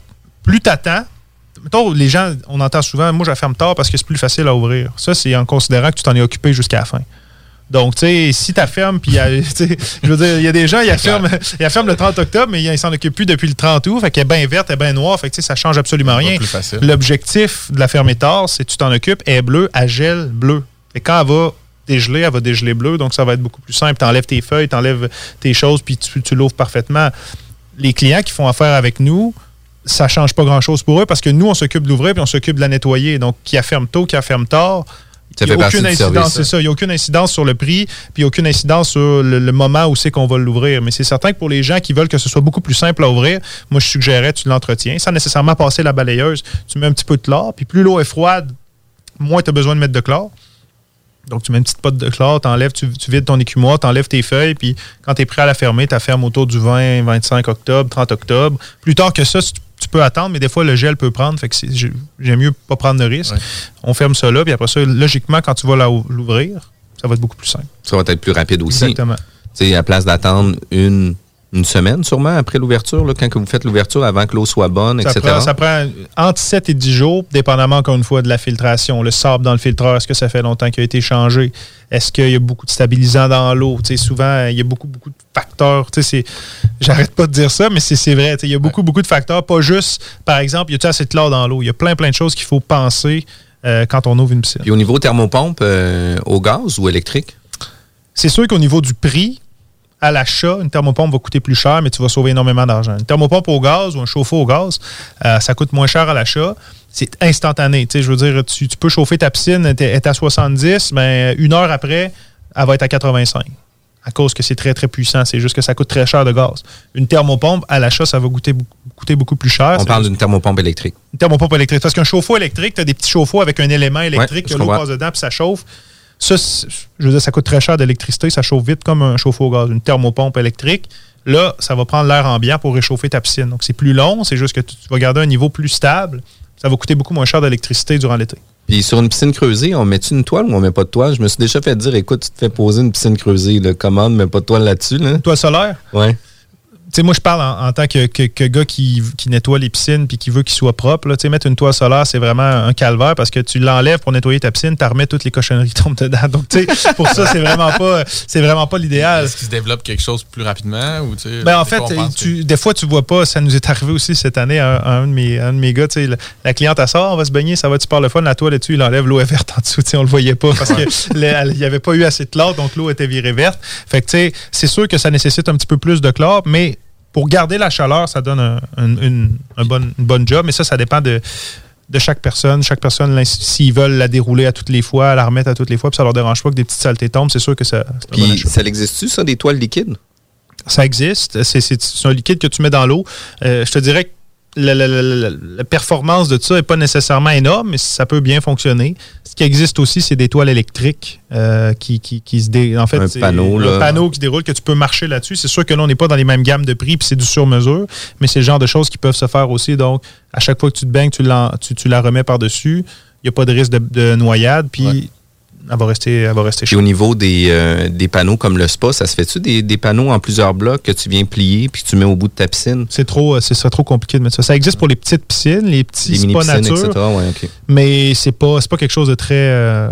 plus tu attends, mettons, les gens, on entend souvent, moi, je la ferme tard parce que c'est plus facile à ouvrir. Ça, c'est en considérant que tu t'en es occupé jusqu'à la fin. Donc, tu sais, si tu fermes, puis il y a- tu sais, je veux dire, il y a des gens, ils ferment le 30 octobre, mais ils s'en occupent plus depuis le 30 août. Fait qu'elle est bien verte, elle est bien noire. Fait que, ça change absolument rien. L'objectif de la fermer tard, c'est que tu t'en occupes, elle est bleue, elle gèle bleu. Et quand elle va dégeler, elle va dégeler bleu, donc ça va être beaucoup plus simple. Tu enlèves tes feuilles, tu enlèves tes choses, puis tu, tu l'ouvres parfaitement. Les clients qui font affaire avec nous, ça change pas grand-chose pour eux parce que nous, on s'occupe de l'ouvrir puis on s'occupe de la nettoyer. Donc, qui a ferme tôt, qui a ferme tard, Ça il n'y a aucune incidence, c'est ça. Il n'y a aucune incidence sur le prix, puis aucune incidence sur le, le moment où c'est qu'on va l'ouvrir. Mais c'est certain que pour les gens qui veulent que ce soit beaucoup plus simple à ouvrir, moi, je suggérais, tu l'entretiens, sans nécessairement passer la balayeuse. Tu mets un petit peu de chlore, puis plus l'eau est froide, moins tu as besoin de mettre de chlore. Donc, tu mets une petite pote de chlore, t'enlèves, tu, tu vides ton écumoire, tu enlèves tes feuilles, puis quand tu es prêt à la fermer, tu la fermes autour du 20, 25 octobre, 30 octobre. Plus tard que ça, si tu, tu peux attendre, mais des fois, le gel peut prendre. Fait que j'aime mieux pas prendre de risque. On ferme ça là, puis après ça, logiquement, quand tu vas l'ouvrir, ça va être beaucoup plus simple. Ça va être plus rapide aussi. Exactement. Tu sais, à place d'attendre une, une semaine, sûrement, après l'ouverture, quand que vous faites l'ouverture, avant que l'eau soit bonne, Ça etc. prend, ça prend entre 7 et 10 jours, dépendamment encore une fois de la filtration. Le sable dans le filtreur, est-ce que ça fait longtemps qu'il a été changé? Est-ce qu'il y a beaucoup de stabilisants dans l'eau? Souvent, il y a beaucoup, beaucoup de facteurs. J'arrête pas de dire ça, mais c'est vrai. Il y a beaucoup, beaucoup de facteurs. Pas juste, par exemple, il y a assez de chlore dans l'eau? Il y a plein, plein de choses qu'il faut penser euh, quand on ouvre une piscine. Puis au niveau thermopompe, euh, au gaz ou électrique? C'est sûr qu'au niveau du prix, à l'achat, une thermopompe va coûter plus cher, mais tu vas sauver énormément d'argent. Une thermopompe au gaz ou un chauffe-eau au gaz, euh, ça coûte moins cher à l'achat. C'est instantané. Tu sais, je veux dire, tu, tu peux chauffer ta piscine, elle est à 70, mais une heure après, elle va être à 85. À cause que c'est très, très puissant. C'est juste que ça coûte très cher de gaz. Une thermopompe, à l'achat, ça va coûter, beaucoup- coûter beaucoup plus cher. On parle d'une thermopompe électrique. une thermopompe électrique. Parce qu'un chauffe-eau électrique, tu as des petits chauffe-eau avec un élément électrique, que l'eau passe dedans, puis ça chauffe. Ça, je veux dire, ça coûte très cher d'électricité, ça chauffe vite comme un chauffe-eau au gaz. Une thermopompe électrique, là, ça va prendre l'air ambiant pour réchauffer ta piscine. Donc, c'est plus long, c'est juste que tu, vas garder un niveau plus stable. Ça va coûter beaucoup moins cher d'électricité durant l'été. Puis sur une piscine creusée, on met-tu une toile ou on met pas de toile? Je me suis déjà fait dire, écoute, tu te fais poser une piscine creusée, là, commande, mais pas de toile là-dessus. Là. Toile solaire? Ouais. Sais, moi, je parle en, en tant que, que- que gars qui, qui nettoie les piscines puis qui veut qu'ils soient propres. Tu sais, mettre une toile solaire, c'est vraiment un calvaire parce que tu l'enlèves pour nettoyer ta piscine, tu remets toutes les cochonneries qui tombent dedans. Donc, tu sais, pour ça, c'est vraiment pas, c'est vraiment pas l'idéal. Est-ce qu'il se développe quelque chose plus rapidement? Ou, tu Ben, en fait, fois, tu, des fois, tu vois pas. Ça nous est arrivé aussi cette année à un, de, mes, un de mes gars. tu sais, La, la cliente, elle sort, on va se baigner, ça va tu par le fun. La toile dessus, il enlève l'eau est verte en dessous. tu sais, On le voyait pas parce qu'il n'y avait pas eu assez de chlore, donc l'eau était virée verte. Fait que, tu sais, c'est sûr que ça nécessite un petit peu plus de chlore, mais pour garder la chaleur, ça donne un, un- une, un bon, une bonne job. Mais ça, ça dépend de, de chaque personne. Chaque personne, s'ils veulent la dérouler à toutes les fois, la remettre à toutes les fois, puis ça leur dérange pas que des petites saletés tombent, c'est sûr que ça. un bon Puis ça existe-tu, ça, des toiles liquides? ça existe. C'est- C'est c'est un liquide que tu mets dans l'eau. Euh, je te dirais que la, la- la- la- la performance de ça n'est pas nécessairement énorme, mais ça peut bien fonctionner. Ce qui existe aussi, c'est des toiles électriques euh, qui, qui, qui se dé... En fait, Un c'est panneau, un là. panneau qui se déroule, que tu peux marcher là-dessus. C'est sûr que là, on n'est pas dans les mêmes gammes de prix, puis c'est du sur-mesure, mais c'est le genre de choses qui peuvent se faire aussi. Donc, à chaque fois que tu te baignes, tu, l'en- tu, tu la remets par-dessus. Il n'y a pas de risque de, de noyade, puis elle va rester, elle va rester Puis au niveau des, euh, des panneaux comme le spa, ça se fait-tu des, des panneaux en plusieurs blocs que tu viens plier puis que tu mets au bout de ta piscine? C'est trop, euh, c'est ça, trop compliqué de mettre ça. Ça existe pour les petites piscines, les petits Les spas nature, etc. Ouais, mais c'est pas, c'est pas quelque chose de très, euh,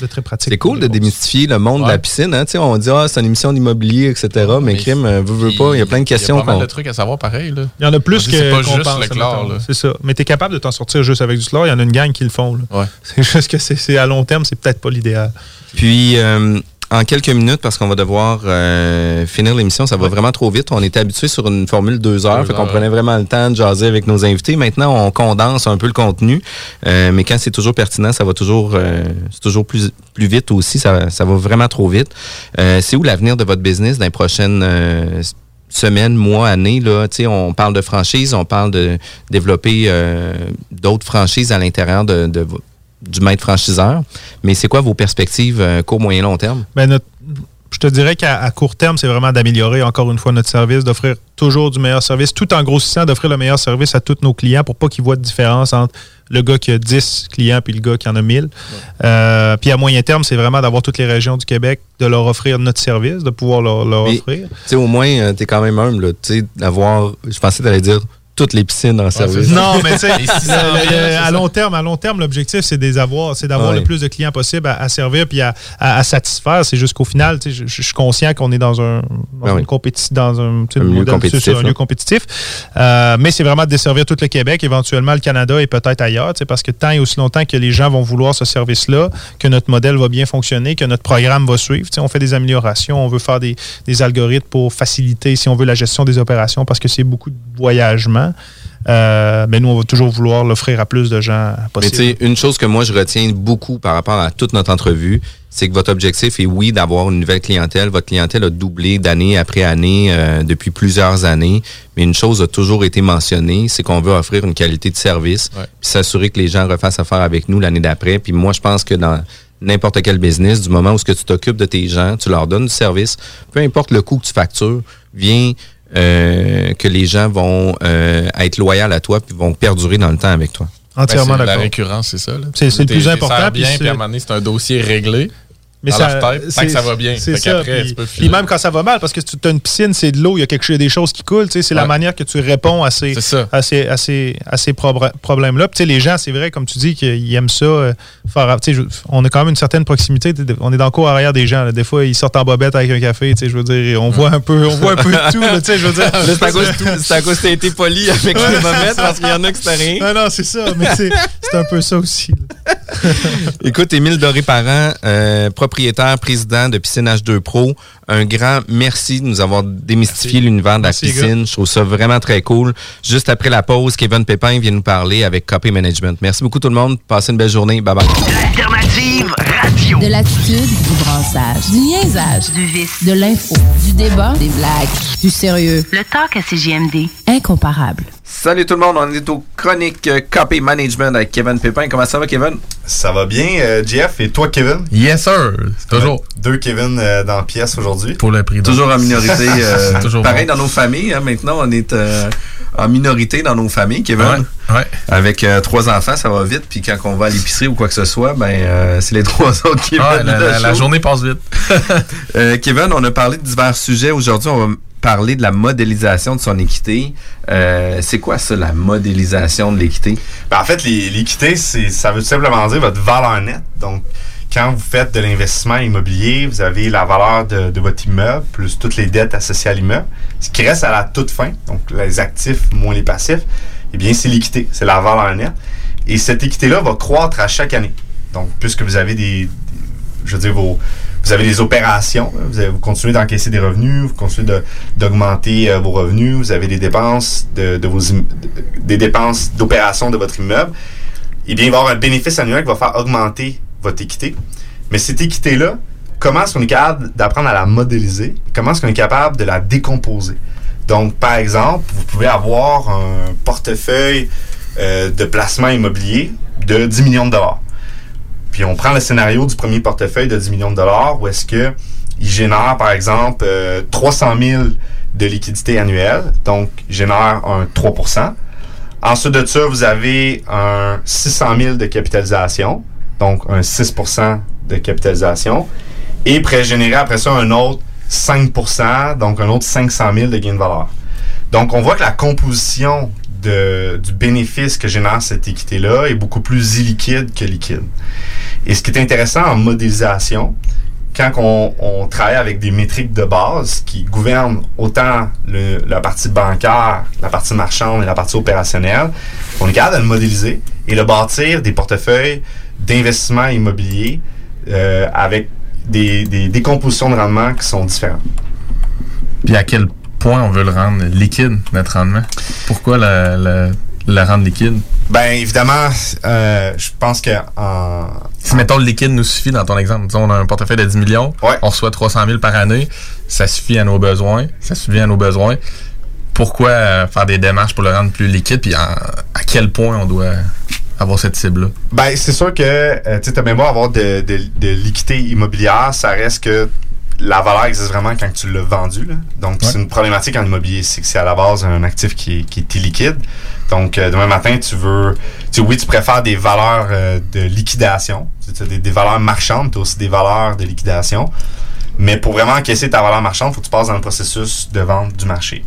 de très pratique. C'est cool de démystifier le monde de la piscine. Hein? On dit, ah, c'est une émission d'immobilier, etc. mais crime, euh, veut, pas, il y a plein de questions. Il y a pas mal de trucs à savoir pareil. Là. Il y en a plus que C'est pas juste pense, le chlore. C'est ça. Mais tu es capable de t'en sortir juste avec du chlore. Il y en a une gang qui le font. là. C'est juste que c'est c'est à long terme, c'est peut-être pas l'idéal. Puis, euh, en quelques minutes, parce qu'on va devoir euh, finir l'émission, ça va vraiment trop vite. On était habitué sur une formule deux heures, Deux fait qu'on prenait vraiment le temps de jaser avec nos invités. Maintenant, on condense un peu le contenu, euh, mais quand c'est toujours pertinent, ça va toujours, euh, c'est toujours plus, plus vite aussi. Ça, ça va vraiment trop vite. Euh, c'est où l'avenir de votre business dans les prochaines euh, semaines, mois, années? Là? Tu sais, On parle de franchise, on parle de développer euh, d'autres franchises à l'intérieur de, de du maître franchiseur. Mais c'est quoi vos perspectives euh, court, moyen, long terme? Ben, notre- je te dirais qu'à court terme, c'est vraiment d'améliorer encore une fois notre service, d'offrir toujours du meilleur service, tout en grossissant, d'offrir le meilleur service à tous nos clients pour pas qu'ils voient de différence entre le gars qui a 10 clients puis le gars qui en a 1000. Euh, puis à moyen terme, c'est vraiment d'avoir toutes les régions du Québec, de leur offrir notre service, de pouvoir leur, leur Mais, offrir. Tu sais, au moins, tu es quand même humble, tu sais, d'avoir. Je pensais allais dire toutes les piscines en service. Non, mais tu sais, le- à long terme, à long terme, l'objectif, c'est des avoir, c'est d'avoir Ouais. le plus de clients possible à, à servir puis à, à- à satisfaire. C'est juste qu'au final, tu sais, je, je suis conscient qu'on est dans un, dans Ben une oui. compéti- dans un, tu sais, compétitif, lieu compétitif. Euh, mais c'est vraiment de desservir tout le Québec, éventuellement le Canada et peut-être ailleurs, tu sais, parce que tant et aussi longtemps que les gens vont vouloir ce service-là, que notre modèle va bien fonctionner, que notre programme va suivre. Tu sais, on fait des améliorations, on veut faire des, des algorithmes pour faciliter, si on veut, la gestion des opérations parce que c'est beaucoup de voyagement. Euh, mais nous, on va toujours vouloir l'offrir à plus de gens Mais possible. tu sais, une chose que moi je retiens beaucoup par rapport à toute notre entrevue, c'est que votre objectif est oui d'avoir une nouvelle clientèle. Votre clientèle a doublé d'année après année euh, depuis plusieurs années. Mais une chose a toujours été mentionnée, c'est qu'on veut offrir une qualité de service, puis s'assurer que les gens refassent affaire avec nous l'année d'après. Puis moi, je pense que dans n'importe quel business, du moment où ce que tu t'occupes de tes gens, tu leur donnes du service, peu importe le coût que tu factures, vient euh, que les gens vont euh, être loyaux à toi puis vont perdurer dans le temps avec toi. Entièrement Ben, c'est- La d'accord. récurrence, c'est ça. C'est- le plus important, bien, puis à un moment donné, c'est un dossier réglé. Mais dans ça, leur tête, tant que ça va bien. C'est ça. Puis, tu même quand ça va mal, parce que tu as une piscine, c'est de l'eau, il y a quelque chose, des choses qui coulent. tu sais, C'est la manière que tu réponds à ces, à ces, à ces, à ces problèmes-là. Tu les gens, c'est vrai, comme tu dis, qu'ils aiment ça. euh, faire, tu sais, je- on a quand même une certaine proximité. tu On est dans le cours arrière des gens. là. Des fois, ils sortent en bobette avec un café. tu sais, Je veux dire, on voit un peu, on voit un peu de tout. tu Je veux dire. C'est à cause- que t'as été poli avec les bobettes, parce qu'il y en a que c'était rien. Non, non, c'est ça. Mais c'est un peu ça aussi. Écoute, Émile Doré-Parent, euh, propriétaire, président de Piscine H2 Pro, un grand merci de nous avoir démystifié l'univers de la Merci, piscine. gars. Je trouve ça vraiment très cool. Juste après la pause, Kevin Pépin vient nous parler avec Copy Management. Merci beaucoup tout le monde. Passez une belle journée. Bye bye. Alternative radio. De l'attitude, du brassage, du niaisage, Du vice. de l'info, du débat, des blagues, du sérieux. Le talk à CGMD. Incomparable. Salut tout le monde, on est au chronique euh, Copy Management avec Kevin Pépin. Comment ça va, Kevin? Ça va bien, euh, Jeff. Et toi, Kevin? Yes, sir. Toujours. Deux Kevin euh, dans la pièce aujourd'hui. Pour le prix d'un. Toujours en minorité. euh, toujours pareil bon. dans nos familles. hein. maintenant, on est euh, en minorité dans nos familles, Kevin. Ouais, ouais. Avec euh, trois enfants, ça va vite. Puis quand on va à l'épicerie ou quoi que ce soit, ben euh, c'est les trois autres qui Ah, la, la- journée passe vite. Euh, Kevin, on a parlé de divers sujets. Aujourd'hui, on va parler de la modélisation de son équité. Euh, c'est quoi ça, la modélisation de l'équité? Ben, en fait, l'équité, ça veut tout simplement dire votre valeur nette. Donc, quand vous faites de l'investissement immobilier, vous avez la valeur de, de votre immeuble plus toutes les dettes associées à l'immeuble. Ce qui reste à la toute fin, donc les actifs moins les passifs, eh bien, c'est l'équité, c'est la valeur nette. Et cette équité-là va croître à chaque année. Donc, puisque vous avez des, des- je veux dire, vos, vous avez des opérations, vous, avez- vous continuez d'encaisser des revenus, vous continuez d'augmenter euh, vos revenus, vous avez des dépenses de, vos des dépenses d'opération de votre immeuble, eh bien, il va y avoir un bénéfice annuel qui va faire augmenter votre équité. Mais cette équité-là, comment est-ce qu'on est capable d'apprendre à la modéliser? Comment est-ce qu'on est capable de la décomposer? Donc, par exemple, vous pouvez avoir un portefeuille euh, de placement immobilier de 10 millions de dollars. Puis on prend le scénario du premier portefeuille de 10 millions de dollars où est-ce que il génère, par exemple, euh, 300 000 de liquidité annuelle. Donc, il génère un 3% Ensuite de ça, vous avez un 600 000 de capitalisation. Donc, un 6% de capitalisation. Et pourrait générer après ça un autre 5% donc un autre 500 000 de gain de valeur. Donc, on voit que la composition du bénéfice que génère cette équité-là est beaucoup plus illiquide que liquide. Et ce qui est intéressant en modélisation, quand on, travaille avec des métriques de base qui gouvernent autant le- la partie bancaire, la partie marchande et la partie opérationnelle, on est capable de le modéliser et de bâtir des portefeuilles d'investissement immobilier euh, avec des, des décompositions de rendement qui sont différentes. Puis à quel point on veut le rendre liquide, notre rendement? Pourquoi la, rendre liquide? Ben évidemment, euh, je pense que en, Si, mettons, le liquide nous suffit dans ton exemple, disons, on a un portefeuille de 10 millions, on reçoit 300 000 par année, ça suffit à nos besoins, ça suffit à nos besoins. Pourquoi euh, faire des démarches pour le rendre plus liquide, puis en- à quel point on doit avoir cette cible-là? Ben, c'est sûr que, euh, tu sais, même beau avoir de, de, de l'équité immobilière, ça reste que la valeur existe vraiment quand tu l'as vendu. là. Donc, c'est une problématique en immobilier. C'est que c'est à la base un actif qui est, qui est illiquide. Donc, euh, demain matin, tu veux. Tu, oui, tu préfères des valeurs euh, de liquidation. Tu as des, des valeurs marchandes, tu as aussi des valeurs de liquidation. Mais pour vraiment encaisser ta valeur marchande, il faut que tu passes dans le processus de vente du marché.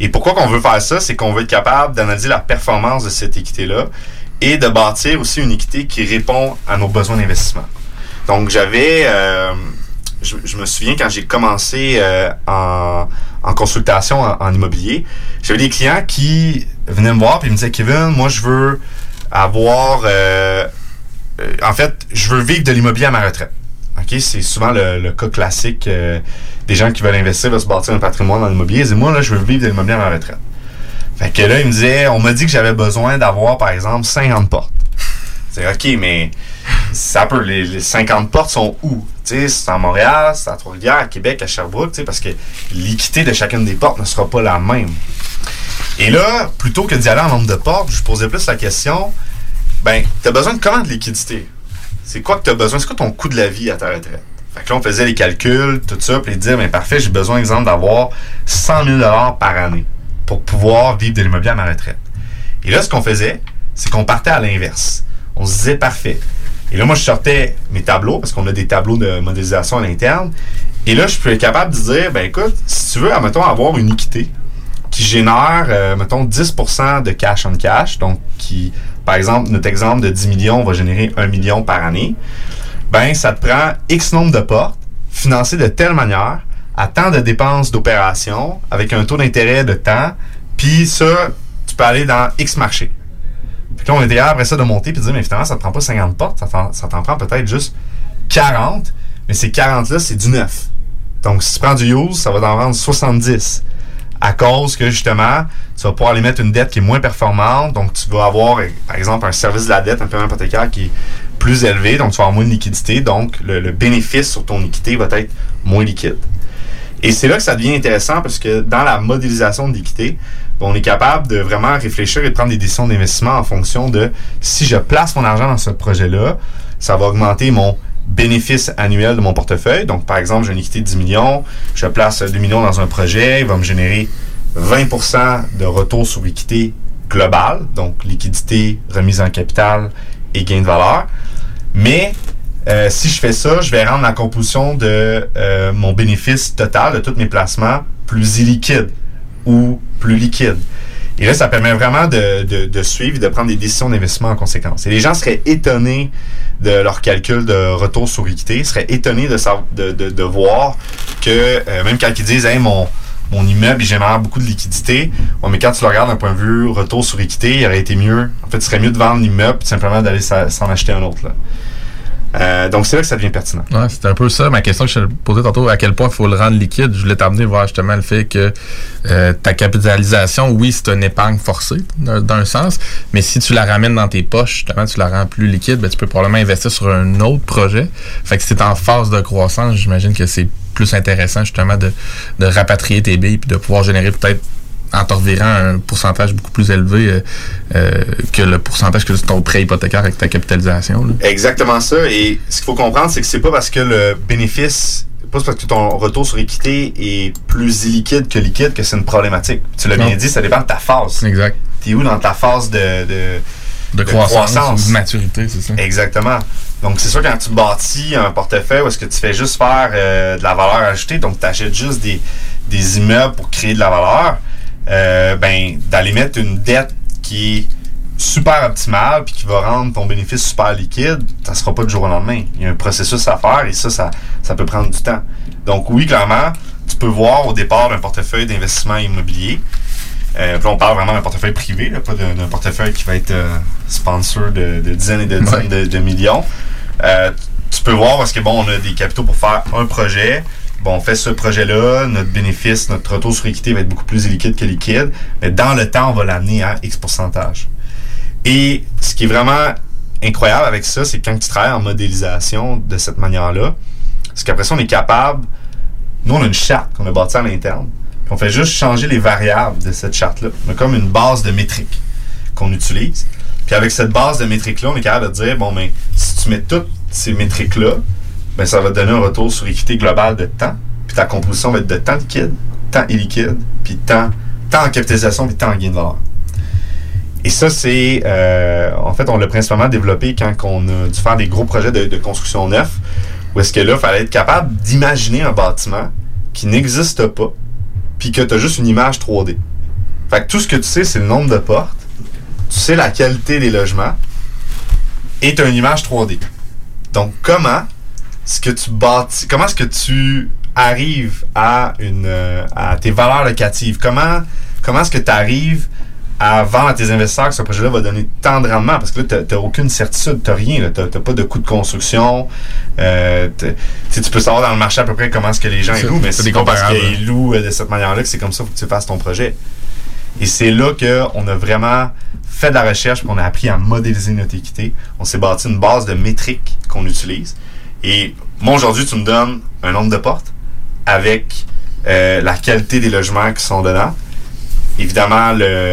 Et pourquoi qu'on veut faire ça? C'est qu'on veut être capable d'analyser la performance de cette équité-là et de bâtir aussi une équité qui répond à nos besoins d'investissement. Donc, j'avais... euh, je, me souviens quand j'ai commencé euh, en, consultation en, immobilier, j'avais des clients qui venaient me voir et me disaient Kevin, moi je veux avoir euh, euh, en fait, je veux vivre de l'immobilier à ma retraite. C'est souvent le, cas classique des gens qui veulent investir, veulent se bâtir un patrimoine dans l'immobilier. Ils disent moi là, je veux vivre de l'immobilier à ma retraite. Fait que là, il me disait, on m'a dit que j'avais besoin d'avoir, par exemple, 50 portes. C'est OK, mais ça peut. Les, les 50 portes sont où? Tu c'est à Montréal, c'est à Trois-Rivières, à Québec, à Sherbrooke, tu parce que l'équité de chacune des portes ne sera pas la même. Et là, plutôt que d'y aller en nombre de portes, je posais plus la question, ben, t'as besoin de comment de liquidité? C'est quoi que t'as besoin? C'est quoi ton coût de la vie à ta retraite? Fait que là, on faisait les calculs, tout ça, puis dire, ben, parfait, j'ai besoin, exemple, d'avoir 100 000 par année pour pouvoir vivre de l'immobilier à ma retraite. Et là, ce qu'on faisait, c'est qu'on partait à l'inverse. On se disait, parfait. Et là, moi, je sortais mes tableaux, parce qu'on a des tableaux de modélisation à l'interne. Et là, je suis capable de dire, ben écoute, si tu veux, mettons, avoir une équité qui génère, euh, mettons, 10% de cash on cash, donc qui, par exemple, notre exemple de 10 millions va générer 1 million par année, ben ça te prend X nombre de portes, financées de telle manière, à tant de dépenses d'opération, avec un taux d'intérêt de temps, puis ça, tu peux aller dans X marché. Puis là, on était capable après ça de monter puis de dire, mais finalement, ça te prend pas 50 portes, ça t'en, prend peut-être juste 40, mais ces 40-là, c'est du neuf. Donc, si tu prends du use, ça va t'en vendre 70 à cause que justement, tu vas pouvoir aller mettre une dette qui est moins performante. Donc, tu vas avoir, par exemple, un service de la dette, un paiement hypothécaire qui est plus élevé. Donc, tu vas avoir moins de liquidité. Donc, le, le bénéfice sur ton équité va être moins liquide. Et c'est là que ça devient intéressant parce que dans la modélisation de l'équité, on est capable de vraiment réfléchir et de prendre des décisions d'investissement en fonction de si je place mon argent dans ce projet-là, ça va augmenter mon bénéfice annuel de mon portefeuille. Donc, par exemple, j'ai une équité de 10 millions, je place 2 millions dans un projet, il va me générer 20% de retour sur l'équité globale, donc liquidité, remise en capital et gain de valeur. Mais euh, si je fais ça, je vais rendre la composition de euh, mon bénéfice total de tous mes placements plus illiquide ou plus liquide. Et là, ça permet vraiment de, suivre et de prendre des décisions d'investissement en conséquence. Et les gens seraient étonnés de leur calcul de retour sur équité, seraient étonnés de, voir que euh, même quand ils disent hey, mon, immeuble il génère beaucoup de liquidité, mais quand tu le regardes d'un point de vue retour sur équité, il aurait été mieux. En fait, il serait mieux de vendre l'immeuble simplement d'aller s'en acheter un autre. Euh, donc, c'est là que ça devient pertinent. Ouais, c'était un peu ça ma question que je te posais tantôt, à quel point il faut le rendre liquide? Je voulais t'amener voir justement le fait que euh, ta capitalisation, oui, c'est une épargne forcée d'un d'un sens, mais si tu la ramènes dans tes poches, justement, tu la rends plus liquide, ben, tu peux probablement investir sur un autre projet. Fait que si tu en phase de croissance, j'imagine que c'est plus intéressant justement de, de rapatrier tes billes puis de pouvoir générer peut-être en te revirant un pourcentage beaucoup plus élevé euh, euh, que le pourcentage que ton prêt hypothécaire avec ta capitalisation. là. Exactement ça. Et ce qu'il faut comprendre, c'est que c'est pas parce que le bénéfice, pas parce que ton retour sur équité est plus illiquide que liquide que c'est une problématique. Tu l'as bien dit, ça dépend de ta phase. Exact. T'es où dans ta phase de, de, De croissance ou de maturité, c'est ça. Exactement. Donc, c'est sûr, quand tu bâtis un portefeuille où est-ce que tu fais juste faire euh, de la valeur ajoutée, donc tu achètes juste des, des immeubles pour créer de la valeur, euh, ben, d'aller mettre une dette qui est super optimale puis qui va rendre ton bénéfice super liquide, ça sera pas du jour au lendemain. Il y a un processus à faire et ça, ça, ça peut prendre du temps. Donc, oui, clairement, tu peux voir au départ d'un portefeuille d'investissement immobilier. Euh, puis là, on parle vraiment d'un portefeuille privé, là, pas d'un portefeuille qui va être euh, sponsor de, de dizaines et de dizaines de, de millions. Euh, tu peux voir parce que bon, on a des capitaux pour faire un projet. Bon, on fait ce projet-là, notre bénéfice, notre retour sur équité va être beaucoup plus liquide que liquide, mais dans le temps, on va l'amener à X pourcentage. Et ce qui est vraiment incroyable avec ça, c'est quand tu travailles en modélisation de cette manière-là, c'est qu'après ça, on est capable, nous, on a une charte qu'on a bâtie à l'interne, on fait juste changer les variables de cette charte-là. On a comme une base de métriques qu'on utilise. Puis avec cette base de métriques-là, on est capable de dire, bon, mais si tu mets toutes ces métriques-là, ben, ça va te donner un retour sur équité globale de temps. puis ta composition va être de temps liquide, temps illiquide, puis temps, temps en capitalisation, puis temps en gain de valeur. Et ça, c'est. euh, en fait, on l'a principalement développé quand on a dû faire des gros projets de, de construction neuf, où est-ce que là, il fallait être capable d'imaginer un bâtiment qui n'existe pas, puis que tu as juste une image 3D. Fait que tout ce que tu sais, c'est le nombre de portes, tu sais la qualité des logements, et tu as une image 3D. Donc, comment est-ce que tu bâtis, comment est-ce que tu arrives à, une, euh, à tes valeurs locatives? Comment, comment est-ce que tu arrives à vendre à tes investisseurs que ce projet-là va donner tant de rendement? Parce que là, tu n'as aucune certitude, tu n'as rien. Tu n'as pas de coût de construction. Euh, tu peux savoir dans le marché à peu près comment est-ce que les gens louent, mais c'est pas parce qu'ils louent euh, de cette manière-là que c'est comme ça qu'il faut que tu fasses ton projet. Et c'est là qu'on a vraiment fait de la recherche, puis on a appris à modéliser notre équité. On s'est bâti une base de métriques qu'on utilise. Et moi, aujourd'hui, tu me donnes un nombre de portes avec euh, la qualité des logements qui sont dedans. Évidemment, le,